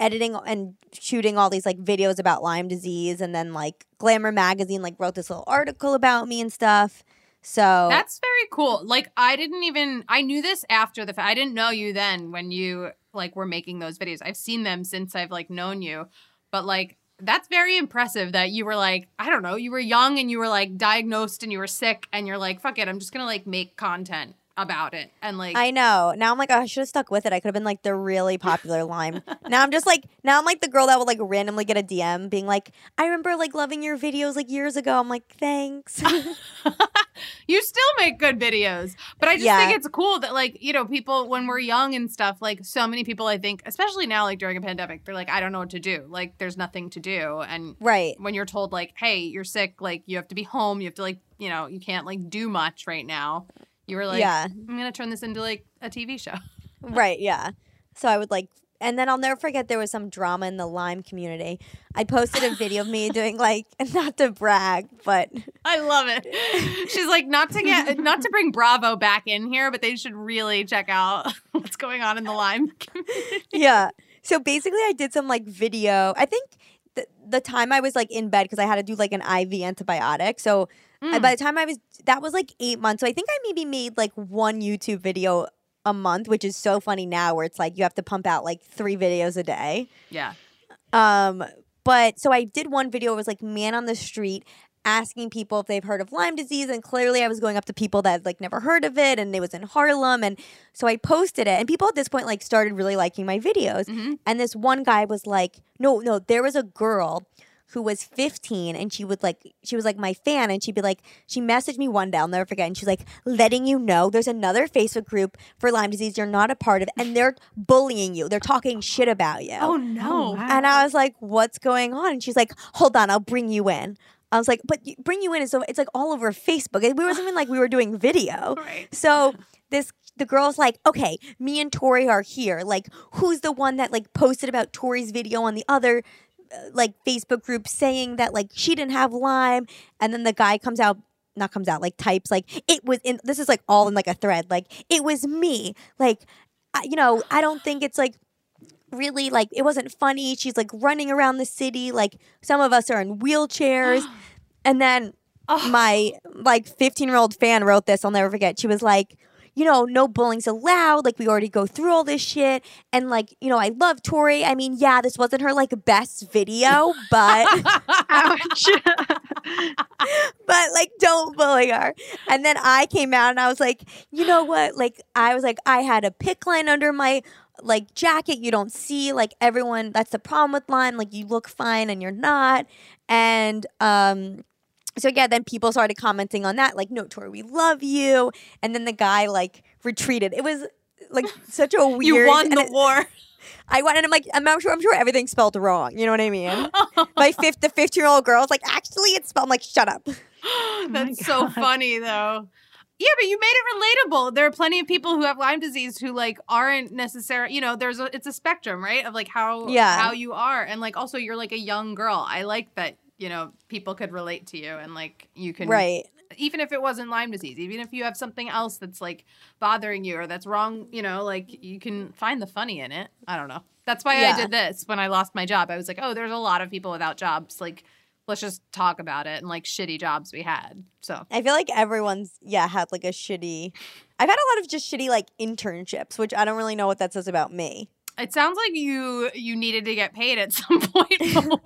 editing and shooting all these like videos about Lyme disease. And then like Glamour Magazine like wrote this little article about me and stuff. So That's very cool. Like I didn't even I knew this after the fact. I didn't know you then when you like were making those videos. I've seen them since I've like known you. But like that's very impressive that you were like, I don't know, you were young and you were like diagnosed and you were sick and you're like, fuck it, I'm just gonna like make content about it and like I know. Now I'm like, oh, I should have stuck with it. I could have been like the really popular Lyme. *laughs* Now I'm just like, now I'm like the girl that would like randomly get a DM being like, I remember like loving your videos like years ago. I'm like, thanks. *laughs* you still make good videos. But I just Yeah. think it's cool that like, you know, people when we're young and stuff, like so many people I think, especially now like during a pandemic, they're like, I don't know what to do. Like there's nothing to do. And right. when you're told like, hey, you're sick, like you have to be home, you have to like, you know, you can't like do much right now. You were like, yeah. I'm gonna turn this into like a TV show. *laughs* Right. Yeah. So I would like, and then I'll never forget there was some drama in the Lyme community. I posted a video of me *laughs* doing like, *laughs* not to brag, but I love it. She's like, not to get not to bring Bravo back in here, but they should really check out what's going on in the Lyme community. yeah. So basically, I did some like video. I think the, the time I was like in bed because I had to do like an IV antibiotic. So Mm. uh, by the time I was, that was like eight months. So I think I maybe made like one YouTube video a month, which is so funny now where it's like you have to pump out like three videos a day. Yeah. Um, but so I did one video. It was like man on the street asking people if they've heard of Lyme disease, and clearly I was going up to people that had like never heard of it, and it was in Harlem, and so I posted it, and people at this point like started really liking my videos, Mhm. and this one guy was like, no, no, there was a girl who was 15 and she would like she was like my fan and she'd be like she messaged me one day i'll never forget and she's like letting you know there's another facebook group for lyme disease you're not a part of and they're bullying you they're talking shit about you Oh no. Oh, wow. and I was like, "What's going on?" And she's like, "Hold on, I'll bring you in." I was like, "But bring you in is so it's like all over Facebook. It wasn't even like we were doing video." *laughs* Right. So this the girl's like, "Okay, me and Tori are here. Like, who's the one that like posted about Tori's video on the other?" Like Facebook group saying that like she didn't have Lyme, and then the guy comes out, not comes out, like types like it was in. This is like all in like a thread. Like it was me. Like, I, you know, I don't think it's like really like it wasn't funny. She's like running around the city. Like some of us are in wheelchairs. *gasps* and then Oh. my like 15 year old fan wrote this. I'll never forget. She was like, you know, no bullying's allowed. Like we already go through all this shit. And like, you know, I love Tori. I mean, yeah, this wasn't her like best video, but *laughs* *laughs* but like don't bully her. And then I came out and I was like, you know what? Like I was like, I had a PICC line under my like jacket you don't see like everyone that's the problem with Lyme like you look fine and you're not and um so yeah then people started commenting on that like no Tori we love you and then the guy like retreated it was like such a *laughs* weird you won the it- war. I went and I'm like I'm sure I'm sure everything's spelled wrong you know what I mean *laughs* my fifth the 15 year old girl's like actually it's spelled I'm like shut up *gasps* my That's so funny though. Yeah, but you made it relatable. There are plenty of people who have Lyme disease who like aren't necessarily, you know, there's a it's a spectrum, right? Of like how Yeah. how you are and like also you're like a young girl. I like that, you know, people could relate to you and like you can right even if it wasn't Lyme disease, even if you have something else that's like bothering you or that's wrong, you know, like you can find the funny in it. I don't know. That's why I did this when I lost my job. I was like, oh, there's a lot of people without jobs. Like, let's just talk about it and like shitty jobs we had. So I feel like everyone's yeah had like a shitty. I've had a lot of just shitty like internships, which I don't really know what that says about me. it sounds like you you needed to get paid at some *laughs* point more.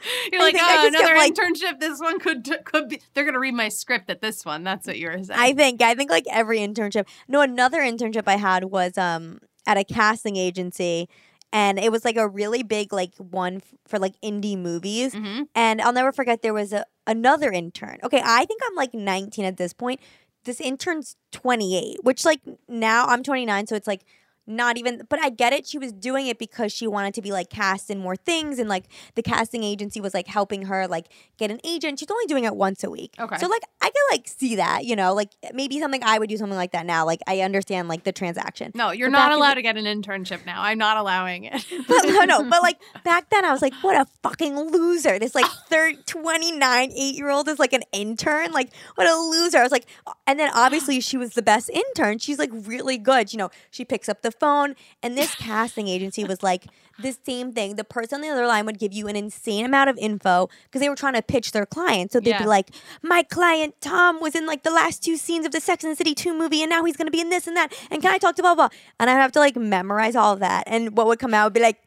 *laughs* You're I like, oh, another kept, like- internship. This one could could be. They're gonna read my script at this one. That's what you were saying. I think I think like every internship. No, another internship I had was um at a casting agency, and it was like a really big like one f- for like indie movies. Mhm. And I'll never forget there was a another intern. Okay, I think I'm like 19 at this point. This intern's 28, which like now I'm 29, so it's like not even but I get it. She was doing it because she wanted to be like cast in more things and like the casting agency was like helping her like get an agent. She's only doing it once a week. Okay. So like I can like see that, you know, like maybe something I would do something like that now. Like I understand like the transaction. no, you're But not allowed the- to get an internship now. I'm not allowing it. *laughs* but no, no, but like *laughs* back then I was like, what a fucking loser. This like *laughs* third 29, 8 year old is like an intern. Like, what a loser. I was like, and then obviously she was the best intern. She's like really good. You know, she picks up the phone. And this casting agency was like the same thing. The person on the other line would give you an insane amount of info because they were trying to pitch their client. So they'd Yeah. be like, my client Tom was in like the last two scenes of the Sex and the City 2 movie and now he's going to be in this and that. And can I talk to blah, blah? And I'd have to like memorize all of that. And what would come out would be like,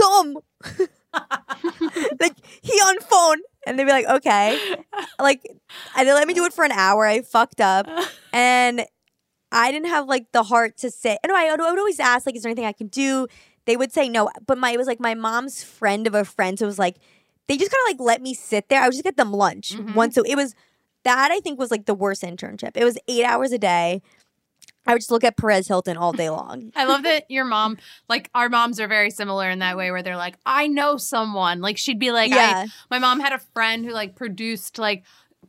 Tom. *laughs* like he on phone. And they'd be like, okay. Like and they let me do it for an hour. I fucked up. *laughs* And I didn't have like the heart to say. No, I would, I would always ask like, is there anything I can do? They would say no, but my it was like my mom's friend of a friend, so it was like they just kind of like let me sit there. I would just get them lunch Mhm. once. So it was that I think was like the worst internship. It was eight hours a day. I would just look at Perez Hilton all day long. *laughs* I love that *laughs* your mom, like our moms are very similar in that way where they're like, I know someone. Like she'd be like, I, yeah, my mom had a friend who like produced like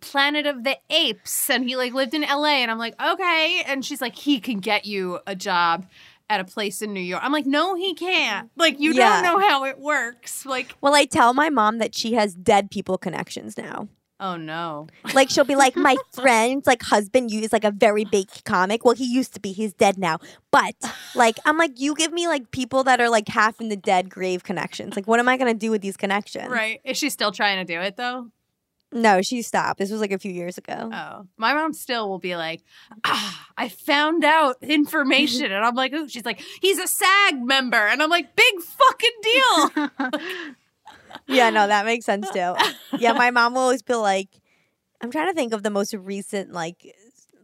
Planet of the Apes and he like lived in LA and I'm like, okay. And she's like, he can get you a job at a place in New York. I'm like, no, he can't. Like you Yeah. don't know how it works. Like, well, I tell my mom that she has dead people connections now. oh no. Like she'll be like, my *laughs* friend's like husband is like a very big comic. Well, he used to be. He's dead now. But like, I'm like, you give me like people that are like half in the dead grave connections. Like, what am I gonna do with these connections? Right. Is she still trying to do it though? No, she stopped. This was like a few years ago. Oh, my mom still will be like, ah, I found out information. And I'm like, ooh, she's like, he's a SAG member. And I'm like, big fucking deal. *laughs* yeah, no, that makes sense too. Yeah, my *laughs* mom will always be like, I'm trying to think of the most recent like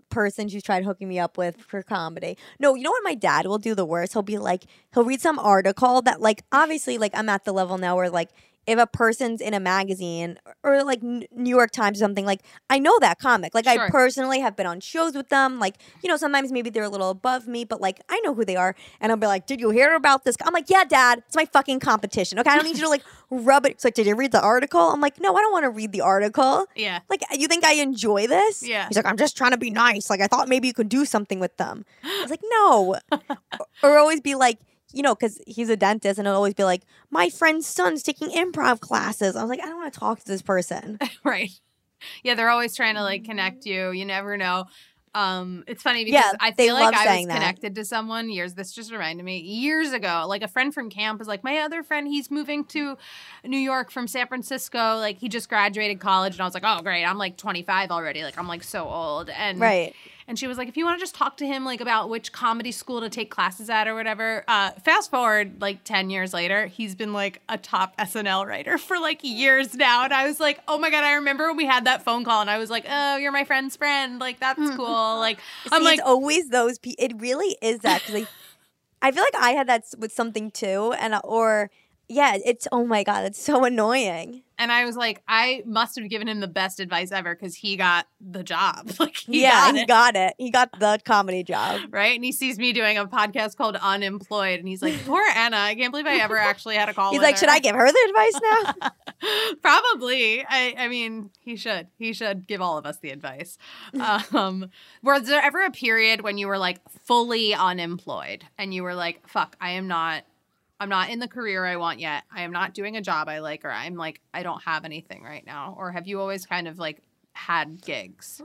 person she's tried hooking me up with for comedy. No, you know what my dad will do the worst? He'll be like, he'll read some article that like obviously like I'm at the level now where like if a person's in a magazine or like New York Times or something, like I know that comic. Like I personally have been on shows with them. Like, you know, sometimes maybe they're a little above me, but like I know who they are. And I'll be like, Did you hear about this? I'm like, Yeah, dad, it's my fucking competition. Okay. I don't need you to like *laughs* rub it. It's like, Did you read the article? I'm like, No, I don't want to read the article. yeah. Like, you think I enjoy this? Yeah. He's like, I'm just trying to be nice. Like, I thought maybe you could do something with them. I was like, no. *laughs* or, or always be like, you know, because he's a dentist and he'll always be like, my friend's son's taking improv classes. I was like, I don't want to talk to this person. *laughs* Right. Yeah, they're always trying to like connect you. You never know. Um, it's funny because Yeah, I feel like I was saying that. connected to someone years. This just reminded me years ago. Like a friend from camp is like, my other friend, he's moving to New York from San Francisco. Like he just graduated college, and I was like, oh great, I'm like 25 already. Like I'm like so old. And Right. And she was like, if you want to just talk to him like about which comedy school to take classes at or whatever. Uh, fast forward like 10 years later, he's been like a top SNL writer for like years now. And I was like, oh my God, I remember when we had that phone call and I was like, oh, you're my friend's friend. Like, that's cool. Like, *laughs* I'm See, like, it's always those people. It really is that. Cause like, *laughs* I feel like I had that with something too. And, or, yeah, it's, oh my God, it's so annoying. and I was like, I must have given him the best advice ever because he got the job. *laughs* Like, he yeah, got he it. got it. He got the comedy job. Right. And he sees me doing a podcast called Unemployed. And he's like, *laughs* poor Anna. I can't believe I ever actually had a call He's like, her." should I give her the advice now? *laughs* Probably. I, I mean, he should. He should give all of us the advice. Um, was there ever a period when you were like fully unemployed and you were like, fuck, I am not. I'm not in the career I want yet. I am not doing a job I like, or I'm like, I don't have anything right now. Or have you always kind of like had gigs?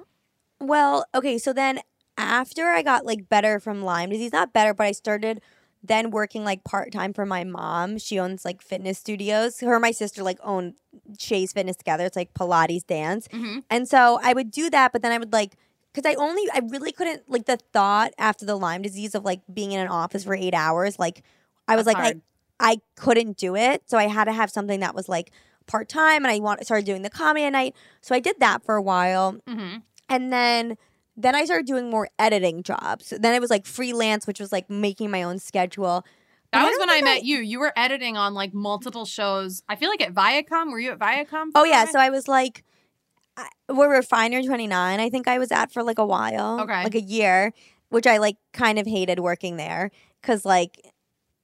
Well, okay, so then after I got like better from Lyme disease, not better, but I started then working like part time for my mom. She owns like fitness studios. Her and my sister like own Shay's Fitness together. It's like Pilates dance. Mhm. And so I would do that, but then I would like because I only I really couldn't like the thought after the Lyme disease of like being in an office for eight hours, like I was That's like hard. I I couldn't do it. So I had to have something that was like part time and I want started doing the comedy at night. So I did that for a while Mm-hmm. and then then I started doing more editing jobs. Then it was like freelance, which was like making my own schedule. That was don't when I think met you. You were editing on like multiple shows. I feel like at Viacom. Were you at Viacom? Oh yeah, so I was like, I, we're Refinery Twenty Nine. I think I was at for like a while, Okay. like a year, which I like kind of hated working there because like.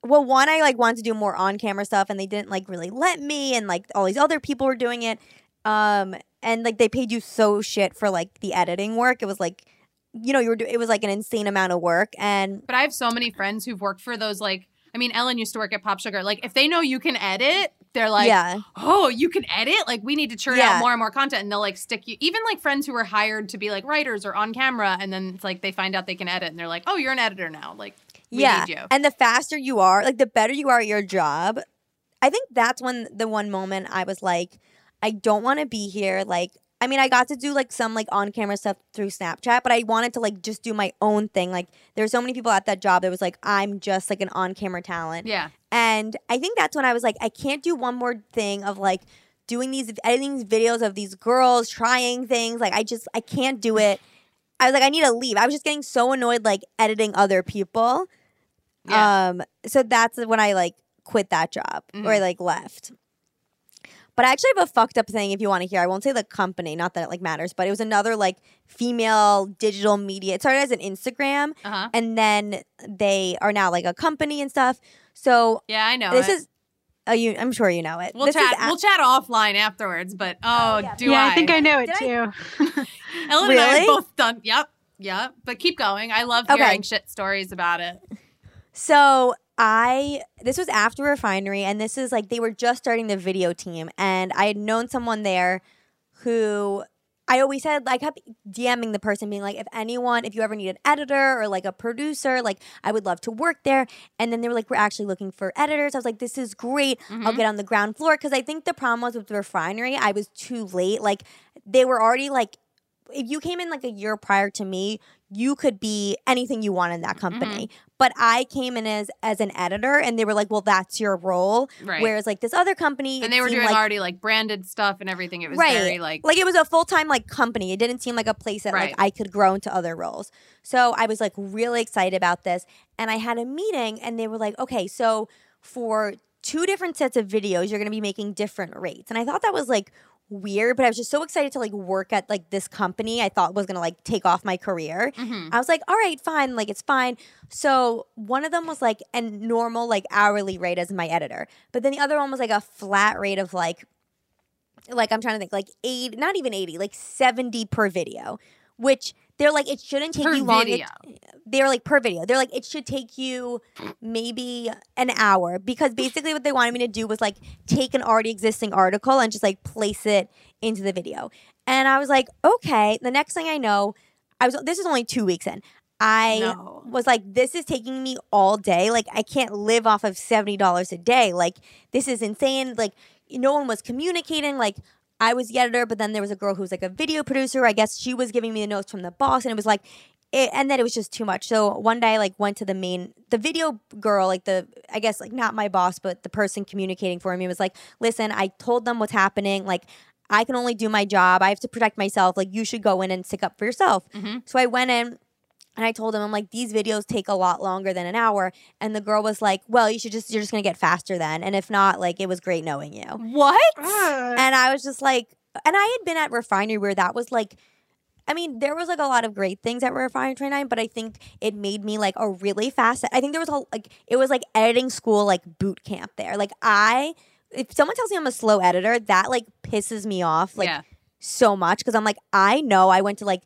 Well, one, I like wanted to do more on camera stuff, and they didn't like really let me, and like all these other people were doing it. Um, and like they paid you so shit for like the editing work. It was like, you know, you were do- it was like an insane amount of work, and But I have so many friends who've worked for those like I mean Ellen used to work at Pop Sugar. Like if they know you can edit, they're like, yeah, "Oh, you can edit? Like we need to churn Yeah. out more and more content." And they'll like stick you even like friends who were hired to be like writers or on camera and then it's like they find out they can edit and they're like, "Oh, you're an editor now." Like we yeah. And the faster you are, like the better you are at your job. I think that's when the one moment I was like, I don't want to be here. Like, I mean, I got to do like some like on camera stuff through Snapchat, but I wanted to like just do my own thing. Like, there's so many people at that job that was like, I'm just like an on camera talent. Yeah. And I think that's when I was like, I can't do one more thing of like doing these editing these videos of these girls trying things. Like I just I can't do it. I was like, I need to leave. I was just getting so annoyed, like editing other people. Yeah. Um, so that's when I like quit that job or I Mhm. like left. But I actually have a fucked up thing if you want to hear. I won't say the company, not that it like matters, but it was another like female digital media. It started as an Instagram Uh huh. and then they are now like a company and stuff. So Yeah, I know. this it. is oh you I'm sure you know it. We'll this chat. Is a- we'll chat offline afterwards. But oh, yeah. do yeah, I? I think I know it Did I- too. *laughs* Ellen and I have both done. Yep. Yep. But keep going. I love Okay. hearing shit stories about it. So I this was after refinery and this is like they were just starting the video team and I had known someone there who I always said I kept DMing the person being like if anyone if you ever need an editor or like a producer like I would love to work there. And then they were like we're actually looking for editors. I was like this is great. I'll Mhm. get on the ground floor. Because I think the problem was with the refinery I was too late. Like they were already like if you came in like a year prior to me you could be anything you want in that mm-hmm. company but I came in as as an editor and they were like well that's your role Right. whereas like this other company and they were doing like, already like branded stuff and everything. It was Right. very like, like it was a full-time like company it didn't seem like a place that Right. like i could grow into other roles so i was like really excited about this and i had a meeting and they were like okay so for two different sets of videos you're going to be making different rates and i thought that was like weird but i was just so excited to like work at like this company i thought was to like take off my career Mhm. I was like, all right, fine, like it's fine. So one of them was like a normal, like hourly rate as my editor, but then the other one was like a flat rate of like, like I'm trying to think, like eight, not even eighty, like seventy per video, which they're like it shouldn't take Per you long. It- they're like per video. They're like it should take you maybe an hour because basically what they wanted me to do was like take an already existing article and just like place it into the video. And I was like, okay. The next thing I know, I was this is only two weeks in. I No. was like, this is taking me all day. Like I can't live off of seventy dollars a day. Like this is insane. Like no one was communicating. Like I was the editor, but then there was a girl who was like a video producer. I guess she was giving me the notes from the boss, and it was like, it, and then it was just too much. So one day I like went to the main, the video girl, like the, I guess like not my boss, but the person communicating for me was like, listen, I told them what's happening. Like I can only do my job. I have to protect myself. Like you should go in and stick up for yourself. Mhm. So I went in. And I told him, I'm like, these videos take a lot longer than an hour. And the girl was like, well, you should just, you're just going to get faster then. And if not, like, it was great knowing you. What? Ah. And I was just like, and I had been at Refinery where that was like, I mean, there was like a lot of great things at Refinery 29, but I think it made me like a really fast. I think there was a like it was like editing school like boot camp there. Like I, if someone tells me I'm a slow editor, that like pisses me off like yeah. so much because I'm like I know I went to like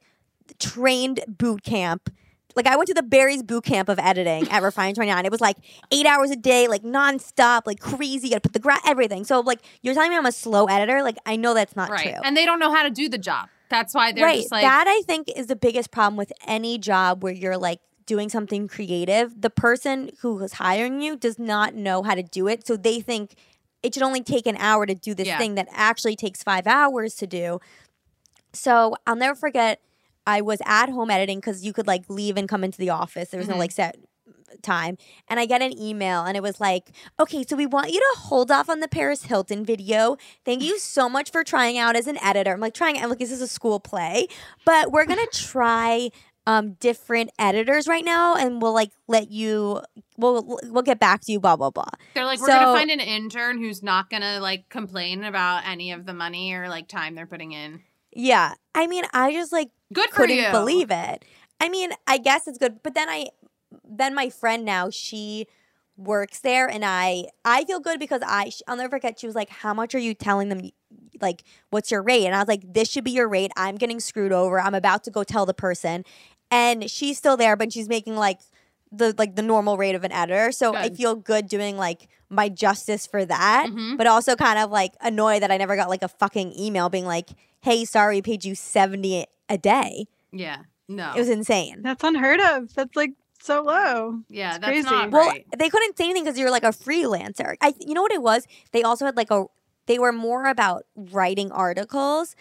trained boot camp. Like I went to the Barry's boot camp of editing at *laughs* Refinery 29. It was like eight hours a day, like nonstop, like crazy. You gotta put the gra- everything. So like you're telling me I'm a slow editor. Like I know that's not Right. true. And they don't know how to do the job. That's why they're right. just like, that I think is the biggest problem with any job where you're like doing something creative. The person who is hiring you does not know how to do it. So they think it should only take an hour to do this Yeah. thing that actually takes five hours to do. So I'll never forget I was at home editing because you could like leave and come into the office. There was no Mhm. like set time. And I get an email and it was like, okay, so we want you to hold off on the Paris Hilton video. Thank you so much for trying out as an editor. I'm like, trying, I'm like, this is a school play, but we're going *laughs* to try um, different editors right now and we'll like let you, we'll, we'll get back to you, blah, blah, blah. they're like, we're gonna find an intern who's not going to like complain about any of the money or like time they're putting in. Yeah. I mean, I just like Good couldn't you. believe it. I mean, I guess it's good, but then I, then my friend now she works there, and I I feel good because I I'll never forget. She was like, "How much are you telling them? Like, what's your rate?" And I was like, "This should be your rate. I'm getting screwed over. I'm about to go tell the person." And she's still there, but she's making like the like the normal rate of an editor. So I feel good doing like my justice for that, Mhm. but also kind of like annoyed that I never got like a fucking email being like, "Hey, sorry, we paid you seventy a day." Yeah. No. It was insane. That's unheard of. That's like so low. yeah, it's that's crazy. not Well, right. they couldn't say anything because you're like a freelancer. I, you know what it was? They also had like a. They were more about writing articles.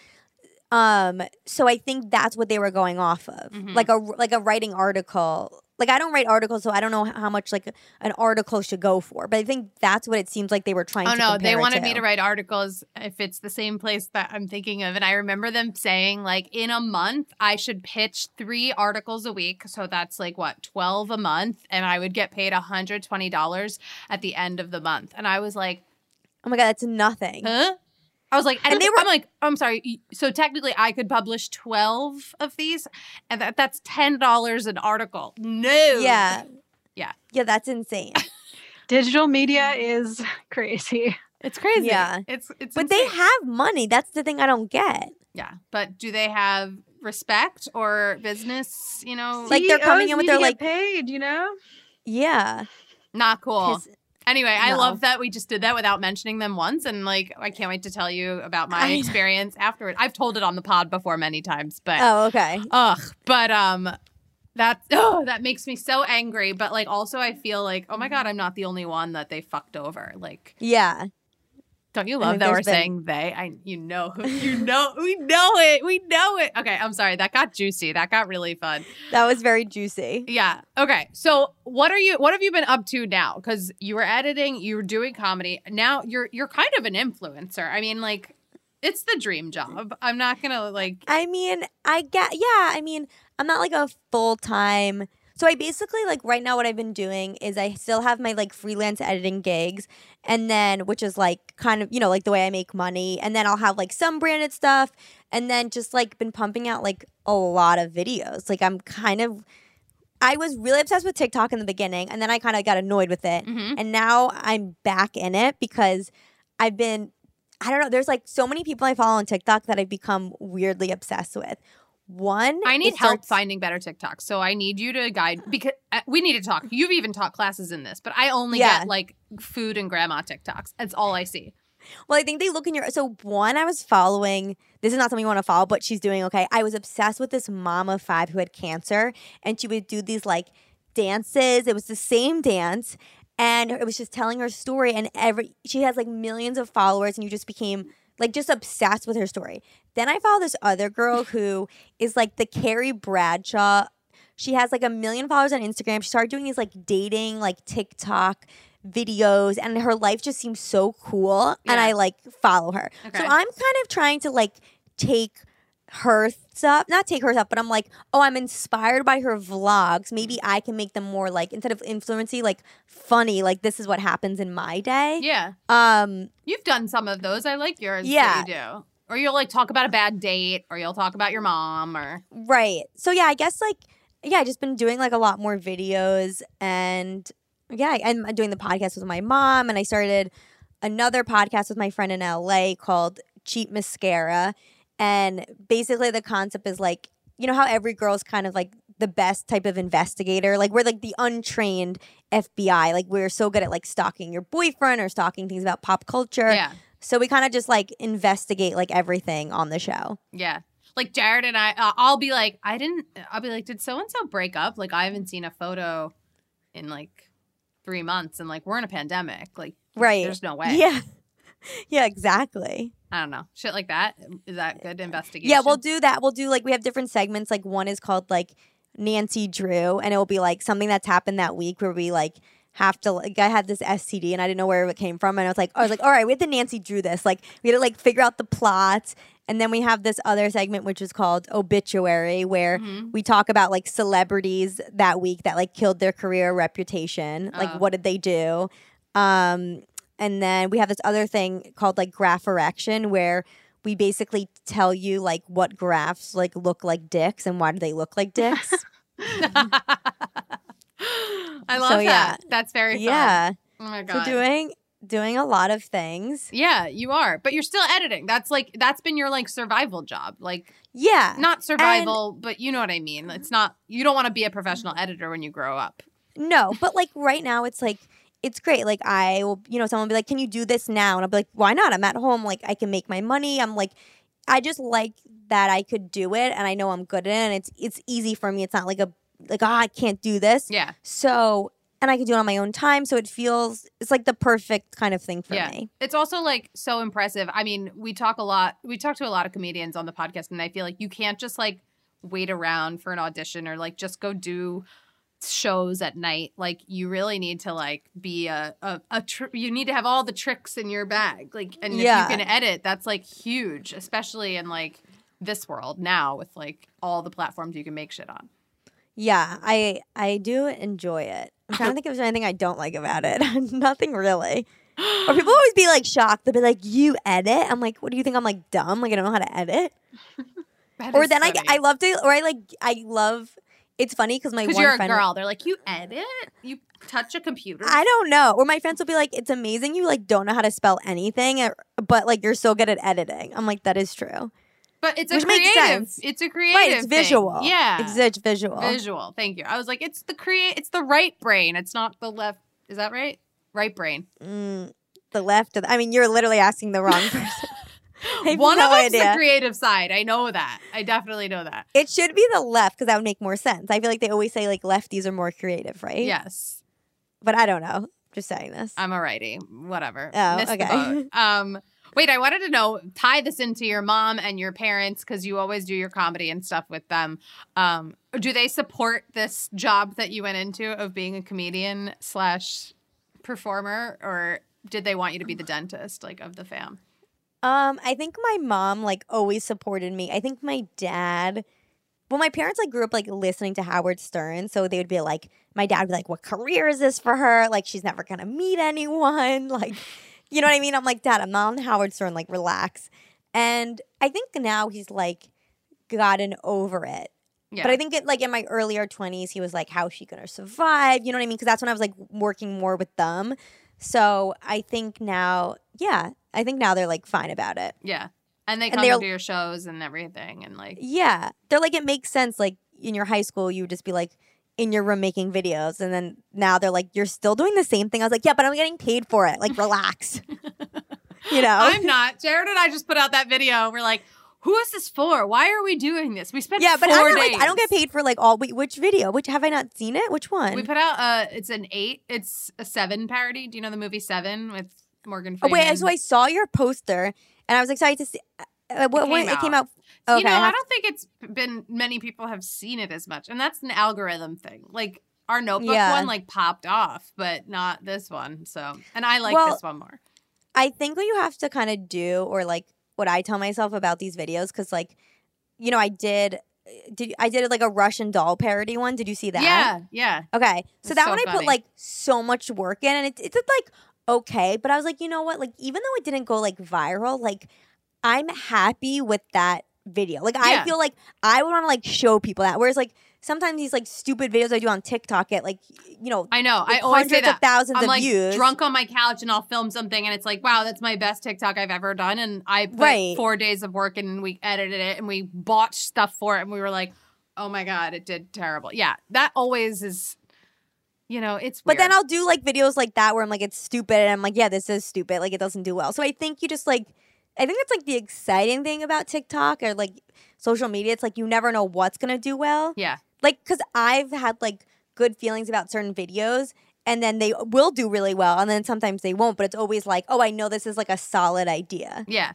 Um, so I think that's what they were going off of, Mhm. like a like a writing article like I don't write articles, so I don't know how much like an article should go for. But I think that's what it seems like they were trying. Oh to no, they wanted me to write articles if it's the same place that I'm thinking of. And I remember them saying like in a month I should pitch three articles a week. So that's like what, 12 a month. And I would get paid $120 at the end of the month. And I was like, Oh my god, that's nothing. huh? I was like, And and they they were- I'm like, I'm sorry. So technically, I could publish twelve of these, and that, that's ten dollars an article. No, Yeah. Yeah. Yeah, that's insane. *laughs* Digital media is *laughs* crazy. it's crazy. Yeah. it's it's. but they have money. That's the thing I don't get. Yeah, but do they have respect or business? You know, Like, they're coming CEOs in with their, like- paid, you know. Yeah. not cool. Anyway, I love that we just did that without mentioning them once, and like I can't wait to tell you about my experience afterward. I've told it on the pod before many times, but Oh, okay. ugh, but um. That *laughs* oh, that makes me so angry, but like also I feel like oh my god I'm not the only one that they fucked over. Like Yeah. Don't you love that we're been- saying they? I you know *laughs* you know we know it we know it. Okay, I'm sorry that got juicy. That got really fun. That was very juicy. Yeah. Okay. So what are you? What have you been up to now? Because you were editing, you were doing comedy. Now you're you're kind of an influencer. I mean, like it's the dream job. I'm not gonna like. I mean, I get, yeah, I mean, I'm not like a full time. So I basically like right now what I've been doing is I still have my like freelance editing gigs and then which is like kind of, you know, like the way I make money and then I'll have like some branded stuff and then just like been pumping out like a lot of videos. Like I'm kind of I was really obsessed with TikTok in the beginning and then I kind of got annoyed with it. Mhm. And now I'm back in it because I've been I don't know, there's like so many people I follow on TikTok that I've become weirdly obsessed with. One, I need help starts- finding better TikToks, so I need you to guide because uh, we need to talk. You've even taught classes in this, but I only Yeah. get like food and grandma TikToks. That's all I see. Well, I think they look in your. So one, I was following. This is not something you want to follow, but she's doing okay. I was obsessed with this mom of five who had cancer, and she would do these like dances. It was the same dance, and it was just telling her story. And every she has like millions of followers, and you just became like just obsessed with her story. Then I follow this other girl *laughs* who is like the Carrie Bradshaw. She has like a million followers on Instagram. She started doing these like dating, like TikTok videos, and her life just seems so cool. And I like follow her. Okay. So I'm kind of trying to like take her stuff, not take her stuff, but I'm like, oh, I'm inspired by her vlogs. Maybe I can make them more like instead of influency, like funny. Like this is what happens in my day. Yeah, Um, you've done some of those. I like yours. Yeah. you do. Or you'll like talk about a bad date, or you'll talk about your mom, or Right. So yeah, I guess like yeah, I just been doing like a lot more videos and yeah, I'm doing the podcast with my mom and I started another podcast with my friend in LA called Cheap Mascara and basically the concept is like you know how every girl's kind of like the best type of investigator like we're like the untrained FBI like we're so good at like stalking your boyfriend or stalking things about pop culture yeah, so we kind of just like investigate like everything on the show yeah. Like Jared and I, uh, I'll be like, I didn't. I'll be like, did so and so break up? Like I haven't seen a photo in like three months, and like we're in a pandemic. Like right there's no way. Yeah. *laughs* Yeah, exactly. I don't know. Shit like that. Is that good investigation? Yeah, we'll do that. We'll do like we have different segments. Like one is called like Nancy Drew, and it will be like something that's happened that week where we like have to like I had this STD and I didn't know where it came from, and I was like, I was like, all right, we had to Nancy Drew this. Like we had to like figure out the plot. And then we have this other segment which is called obituary, where Mhm. we talk about like celebrities that week that like killed their career reputation. Like Oh. what did they do? Um, and then we have this other thing called like graph erection where we basically tell you like what graphs like look like dicks and why do they look like dicks. *laughs* I love So, that. yeah. That's very fun. yeah. Oh my god. So doing doing a lot of things. yeah, you are, but you're still editing. That's like that's been your like survival job. Like Yeah. not survival, but you know what I mean. It's not. You don't want to be a professional editor when you grow up. No, but like right now it's like it's great. Like I will, you know, someone will be like, "Can you do this now?" And I'll be like, "Why not? I'm at home. Like I can make my money. I'm like, I just like that I could do it, and I know I'm good at it, and it's it's easy for me. It's not like a like oh I can't do this. Yeah, So and I can do it on my own time. So it feels it's like the perfect kind of thing for yeah. me. It's also like so impressive. I mean, we talk a lot. We talk to a lot of comedians on the podcast, and I feel like you can't just like wait around for an audition or like just go do shows at night, like you really need to like be a a, a tr- you need to have all the tricks in your bag. Like and Yeah. if you can edit, that's like huge, especially in like this world now with like all the platforms you can make shit on. Yeah, I I do enjoy it. I'm trying to think if there's anything I don't like about it. *laughs* Nothing really. Or people always be like shocked. They'll be like, "You edit?" I'm like, "What do you think? I'm like dumb? Like I don't know how to edit?" *laughs* Or then I. I love to or I like I love. It's funny because my one you're a friend. girl. They're like, you edit, you touch a computer. I don't know. Or my friends will be like, "It's amazing you like don't know how to spell anything, but like you're so good at editing." I'm like, "That is true." but it's a Which makes creative. sense. It's a creative. Right? It's thing. visual. Yeah, it's, it's visual. visual. Thank you. I was like, it's the create. It's the right brain. It's not the left. Is that right? Right brain. Mm, the left. Of the, I mean, you're literally asking the wrong *laughs* person. One no of them's idea. the creative side. I know that. I definitely know that. It should be the left because that would make more sense. I feel like they always say like lefties are more creative, right? Yes, But I don't know. Just saying this. I'm a righty. Whatever. Oh, Missed okay. *laughs* Um. Wait, I wanted to know. Tie this into your mom and your parents because you always do your comedy and stuff with them. Um. Do they support this job that you went into of being a comedian slash performer, or did they want you to be the dentist, like of the fam? Um, I think my mom like always supported me. I think my dad well, my parents like grew up like listening to Howard Stern, so they would be like, my dad would be like, "What career is this for her? Like, she's never gonna meet anyone." *laughs* Like, you know what I mean? I'm like, Dad, I'm not on Howard Stern. Like, relax. And I think now he's like gotten over it. Yeah. But I think it like in my earlier 20s, he was like, "How's she gonna survive?" You know what I mean? Because that's when I was like working more with them. So I think now, yeah, I think now they're like fine about it. yeah. And they And come they're- to your shows and everything, and like Yeah, they're like it makes sense. Like in your high school, you would just be like in your room making videos, and then now they're like, "You're still doing the same thing." I was like, "Yeah, but I'm getting paid for it. Like, relax." *laughs* you know? I'm not. Jared and I just put out that video. We're like, who is this for? Why are we doing this? We spent yeah, but I don't, like, I don't get paid for like all. Wait, which video? Which have I not seen it? Which one? We put out uh it's an eight. It's a seven parody. Do you know the movie Seven with Morgan oh Freeman? wait, so I saw your poster, and I was excited to see. Uh, what, when came it came out. Okay, you know, I I don't think it's been many people have seen it as much, and that's an algorithm thing. Like our notebook Yeah. one, like popped off, but not this one. So, and I like Well, this one more. I think what you have to kind of do, or like what I tell myself about these videos, because like, you know, I did, did I did like a Russian doll parody one? Did you see that? Yeah, yeah. Okay, so It's that so one I put like so much work in, and it, it did like okay, but I was like, you know what? Like, even though it didn't go like viral, like I'm happy with that video. Like, I feel like I would want to like show people that. Whereas like sometimes these like stupid videos I do on TikTok get like you know I know. like, I always say that. thousands I'm of like views. drunk on my couch and I'll film something and it's like, wow, that's my best TikTok I've ever done. And I put Right. four days of work and we edited it and we bought stuff for it and we were like, oh my God, it did terrible. Yeah, that always is, you know, it's But then. I'll do like videos like that where I'm like, it's stupid. And I'm like, yeah, this is stupid. Like, it doesn't do well. So I think you just like, I think that's like the exciting thing about TikTok or like social media. It's like you never know what's going to do well. Yeah. Like, cause I've had like good feelings about certain videos and then they will do really well. And then sometimes they won't. But it's always like, oh, I know this is like a solid idea. Yeah.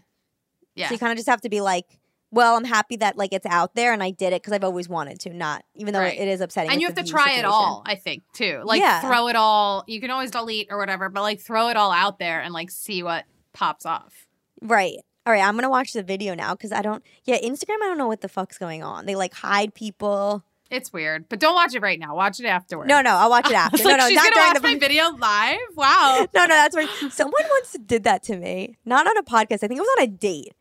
Yeah. So you kind of just have to be like, well, I'm happy that like it's out there and I did it because I've always wanted to, not even though Right. it is upsetting. and you have to try it all, I think, too. Like Yeah. throw it all. You can always delete or whatever, but like throw it all out there and like see what pops off. Right. All right, I'm gonna watch the video now because I don't. Yeah, Instagram. I don't know what the fuck's going on. They like hide people. It's weird, but don't watch it right now. Watch it afterwards. No, no, I'll watch it *laughs* after. was no, no, she's not gonna during watch the. my *laughs* video live. Wow. No, no, that's right. Someone once did that to me. Not on a podcast. I think it was on a date.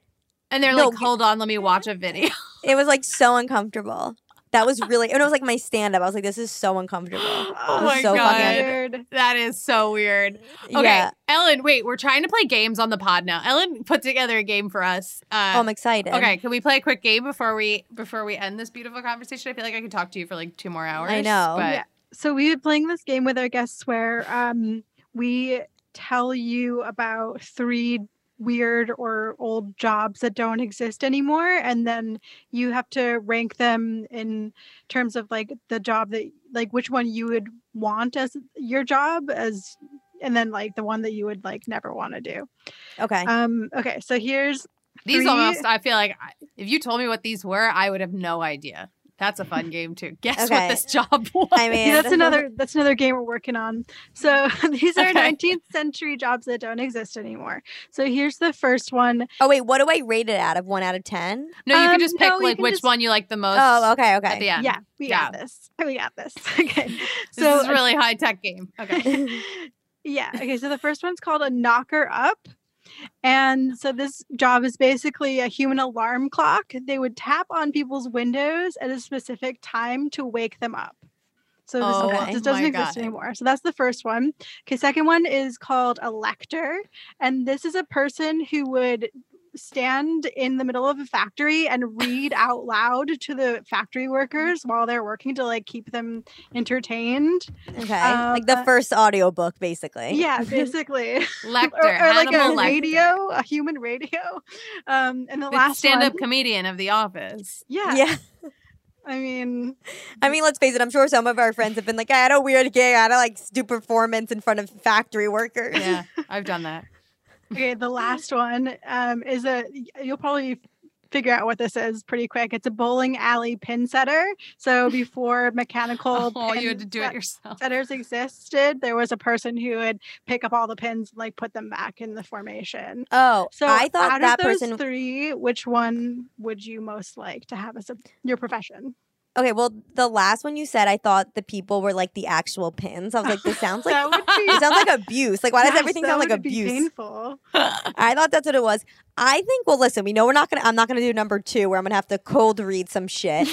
And they're No, like, hold on, let me watch a video. It was like so uncomfortable. That was really. And it was like my stand up. I was like, this is so uncomfortable. *gasps* Oh my so God. Weird. that is so weird. Okay, Yeah. Ellen, wait, we're trying to play games on the pod now. Ellen put together a game for us. Uh, Oh, I'm excited. okay, can we play a quick game before we before we end this beautiful conversation? I feel like I could talk to you for like two more hours. I know. but Yeah. So we've been playing this game with our guests where um, we tell you about three weird or old jobs that don't exist anymore, and then you have to rank them in terms of like the job that like which one you would want as your job as and then like the one that you would like never want to do. Okay. Um okay, so here's these Three- almost I feel like if you told me what these were, I would have no idea. That's a fun game too. *laughs* Guess Okay. what this job was. *laughs* I mean, Yeah, that's another that's another game we're working on. So *laughs* these are Okay. 19th century jobs that don't exist anymore. So here's the first one. Oh wait, what do I rate it out of one out of ten? no, you Um, can just pick no, like which just- one you like the most. Oh, okay, okay. At the end. Yeah, we got this. We got this. Okay. This So is a really high tech game. Okay. yeah. Okay. So the first one's called a knocker up. And so this job is basically a human alarm clock. They would tap on people's windows at a specific time to wake them up. So this, Oh this doesn't exist God. anymore. So that's the first one. Okay, second one is called a lector. And this is a person who would stand in the middle of a factory and read *laughs* out loud to the factory workers while they're working to like keep them entertained. Okay. Um, like the first audiobook, basically. Yeah, *laughs* basically. *laughs* Lecter, or, or like a Hannibal Lecter. radio, a human radio. Um, and the The last stand-up one, comedian of The Office. yeah, Yeah. I mean, I mean, let's face it, I'm sure some of our friends have been like, I had a weird gig. I had to like do performance in front of factory workers. Yeah, I've done that. Okay, the last one um, is a. You'll probably figure out what this is pretty quick. It's a bowling alley pin setter. So *laughs* before mechanical, Oh, you pin had to do it yourself. Setters existed. There was a person who would pick up all the pins and like put them back in the formation. Oh, So I thought out that of those person. three, which one would you most like to have as a, your profession? Okay, well, the last one you said, I thought the people were like the actual pins. I was like, this *laughs* sounds like that be *laughs* it sounds like abuse. Like, why does everything that sound like be abuse? painful. *laughs* I thought that's what it was. I think. Well, listen, we know we're not gonna. I'm not gonna do number two, where I'm gonna have to cold read some shit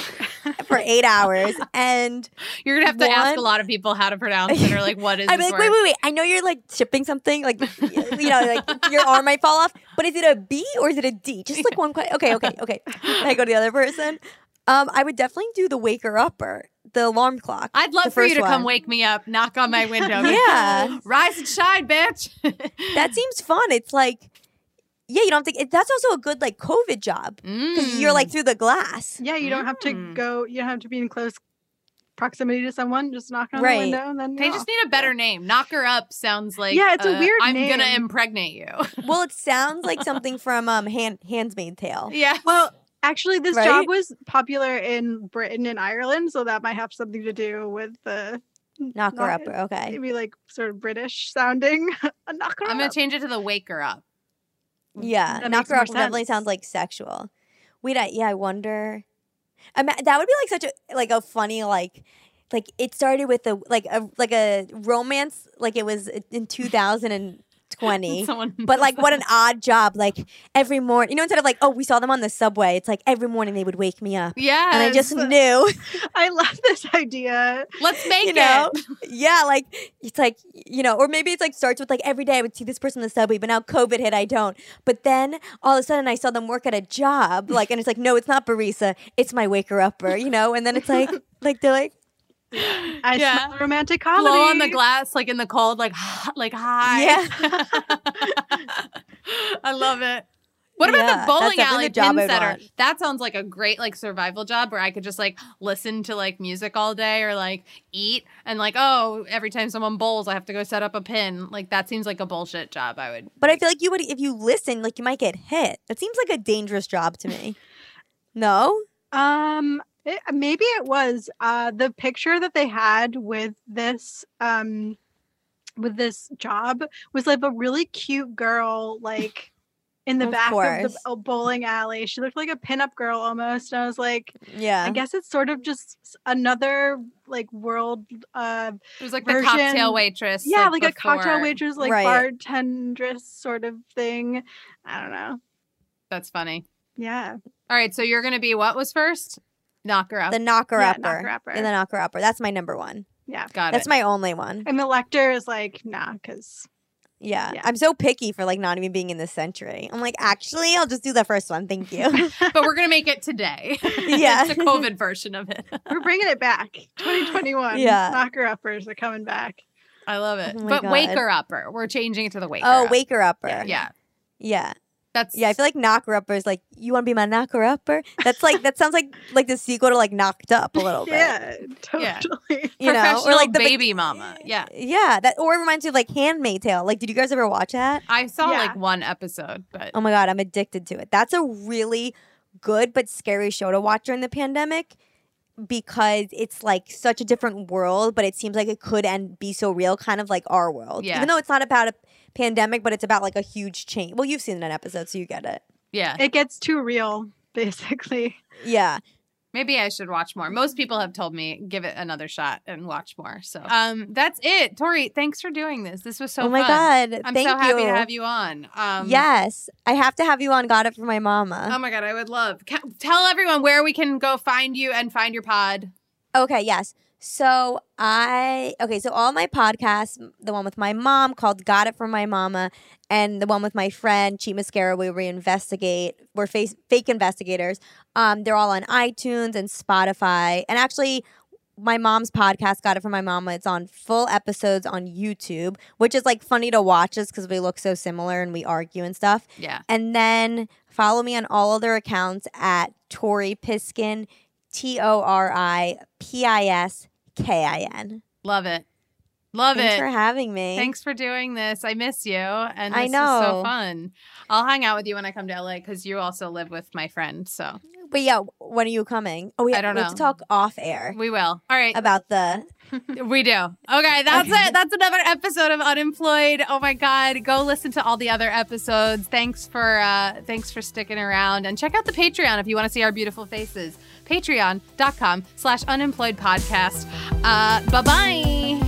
for eight hours, and You're gonna have to ask a lot of people how to pronounce it or like what is I'd be this like, word? wait, wait, wait. I know you're like shipping something, like you know, like your arm might fall off, but is it a B or is it a D? Just like one question. Okay, okay, okay. I go to the other person. Um, I would definitely do the waker upper, the alarm clock. I'd love for you first to come wake me up, knock on my window. *laughs* Yeah. *laughs* Rise and shine, bitch. *laughs* That seems fun. It's like, yeah, you don't think it, that's also a good like COVID job because you're Mm. like through the glass. Yeah, you don't have to Mm. go. You don't have to be in close proximity to someone. Just knock on Right. the window and then They you're just off. need a better name. Knock her up sounds like Yeah, it's a uh, weird I'm gonna impregnate you. Well, it sounds like something from um Hand Handsmaid Tale. yeah. Well, actually, this Right? job was popular in Britain and Ireland, so that might have something to do with the Knocker Knock- upper. Okay. maybe like sort of British sounding. *laughs* a knocker I'm gonna up. change it to the waker up. Yeah, That makes knocker more up definitely sounds like sexual. Wait, I, yeah, I wonder. Ima- that would be like such a like a funny like like it started with a like a like a romance like it was in 2020. *laughs* Someone But like, what an odd job! Like every morning, you know, instead of like, oh, we saw them on the subway, it's like every morning they would wake me up, Yeah. and I just knew, I love this idea. let's *laughs* make you know, it. *laughs* yeah, like it's like you know, or maybe it's like starts with like every day I would see this person on the subway, but now COVID hit, I don't. But then all of a sudden I saw them work at a job, like, and it's like, no, it's not barista, it's my waker upper, you know, and then it's like, like they're like, I Yeah. smell romantic comedy. Blow on the glass like in the cold, like *laughs* like hi. Yeah. *laughs* I love it. What about Yeah, the bowling alley the job pin I'd setter? That sounds like a great like survival job where I could just like listen to like music all day or like eat and like oh every time someone bowls I have to go set up a pin. Like that seems like a bullshit job. I would. but I feel like you would if you listen, like you might get hit. That seems like a dangerous job to me. No, Um, it, maybe it was uh the picture that they had with this um with this job was like a really cute girl like in the Of back of the a bowling alley. She looked like a pinup girl almost. And I was like, yeah, I guess it's sort of just another like world uh It was like the cocktail waitress. yeah, like, a cocktail waitress like Right. bartendress sort of thing. I don't know. That's funny. Yeah. All right, so you're gonna be what was first? Knocker up. the knocker Yeah, upper, knocker upper. and the knocker upper. That's my number one. Yeah. Got That's it. my only one. And the lector is like, nah, because Yeah. Yeah. I'm so picky for like not even being in this century. I'm like, actually, I'll just do the first one. Thank you. *laughs* *laughs* but we're gonna make it today. *laughs* Yeah. it's a COVID version of it. we're bringing it back. 2021. Yeah. Knocker uppers are coming back. I love it. Oh my but God. waker upper, we're changing it to the waker. oh, up. waker upper. Yeah. Yeah, Yeah. That's Yeah. I feel like knocker upper is like, you want to be my knocker upper? That's like, that sounds like like the sequel to like knocked up a little *laughs* bit. Yeah, Yeah. totally. *laughs* You know, or like the baby mama. Yeah, Yeah, that or it reminds me of like Handmaid Tale. Like, did you guys ever watch that? I saw Yeah. like one episode, but Oh my god, I'm addicted to it. That's a really good but scary show to watch during the pandemic because it's like such a different world, but it seems like it could and be so real, kind of like our world. Yeah. Even though it's not about a pandemic, but it's about like a huge change. Well, you've seen an episode, so you get it. Yeah. It gets too real, basically. Yeah. Maybe I should watch more. Most people have told me give it another shot and watch more. So um that's it. Tori, thanks for doing this. This was so oh my fun. god. I'm Thank so happy you. to have you on. Um yes. I have to have you on Got It for my mama. Oh my god, I would love. Tell everyone where we can go find you and find your pod. Okay, yes. So I okay, so all my podcasts, the one with my mom called Got It From My Mama, and the one with my friend Cheat Mascara, where we investigate, we're face, fake investigators. Um, they're all on iTunes and Spotify. And actually, my mom's podcast, Got It From My Mama, it's on full episodes on YouTube, which is like funny to watch us because we look so similar and we argue and stuff. Yeah. And then follow me on all other accounts at Tori Piskin, T O R I P I S K I N. Love it. Love Thanks it. for having me. Thanks for doing this. I miss you, and I this is so fun. I'll hang out with you when I come to LA because you also live with my friend. So But yeah, when are you coming? Oh, we, I don't we have to talk off air we will. All right, about the. *laughs* we do. Okay, that's Okay. it. That's another episode of Unemployed. Oh my God, go listen to all the other episodes. Thanks for uh, thanks for sticking around, and check out the Patreon if you want to see our beautiful faces. Patreon.com/slash Unemployed Podcast. Uh, bye bye.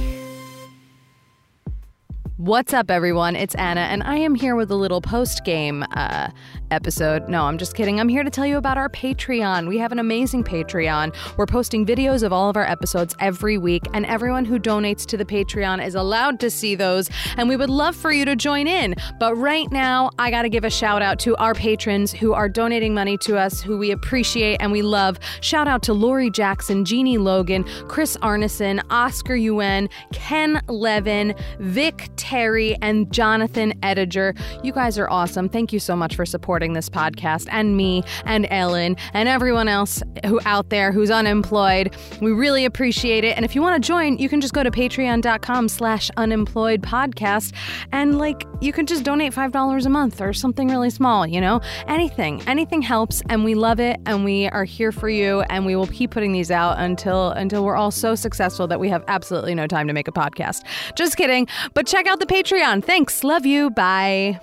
What's up, everyone? It's Anna, and I am here with a little post game uh, episode. No, I'm just kidding. I'm here to tell you about our Patreon. We have an amazing Patreon. We're posting videos of all of our episodes every week, and everyone who donates to the Patreon is allowed to see those. And we would love for you to join in. But right now, I got to give a shout out to our patrons who are donating money to us, who we appreciate and we love. Shout out to Lori Jackson, Jeannie Logan, Chris Arneson, Oscar UN, Ken Levin, Vic Terry, and Jonathan Ediger. You guys are awesome. Thank you so much for supporting this podcast and me and Ellen and everyone else who out there who's unemployed. We really appreciate it. And if you want to join, you can just go to patreon.com slash unemployed podcast and like you can just donate five dollars a month or something really small, you know? Anything. Anything helps and we love it and we are here for you and we will keep putting these out until until we're all so successful that we have absolutely no time to make a podcast. Just kidding. But check out the Patreon. Thanks. Love you. Bye.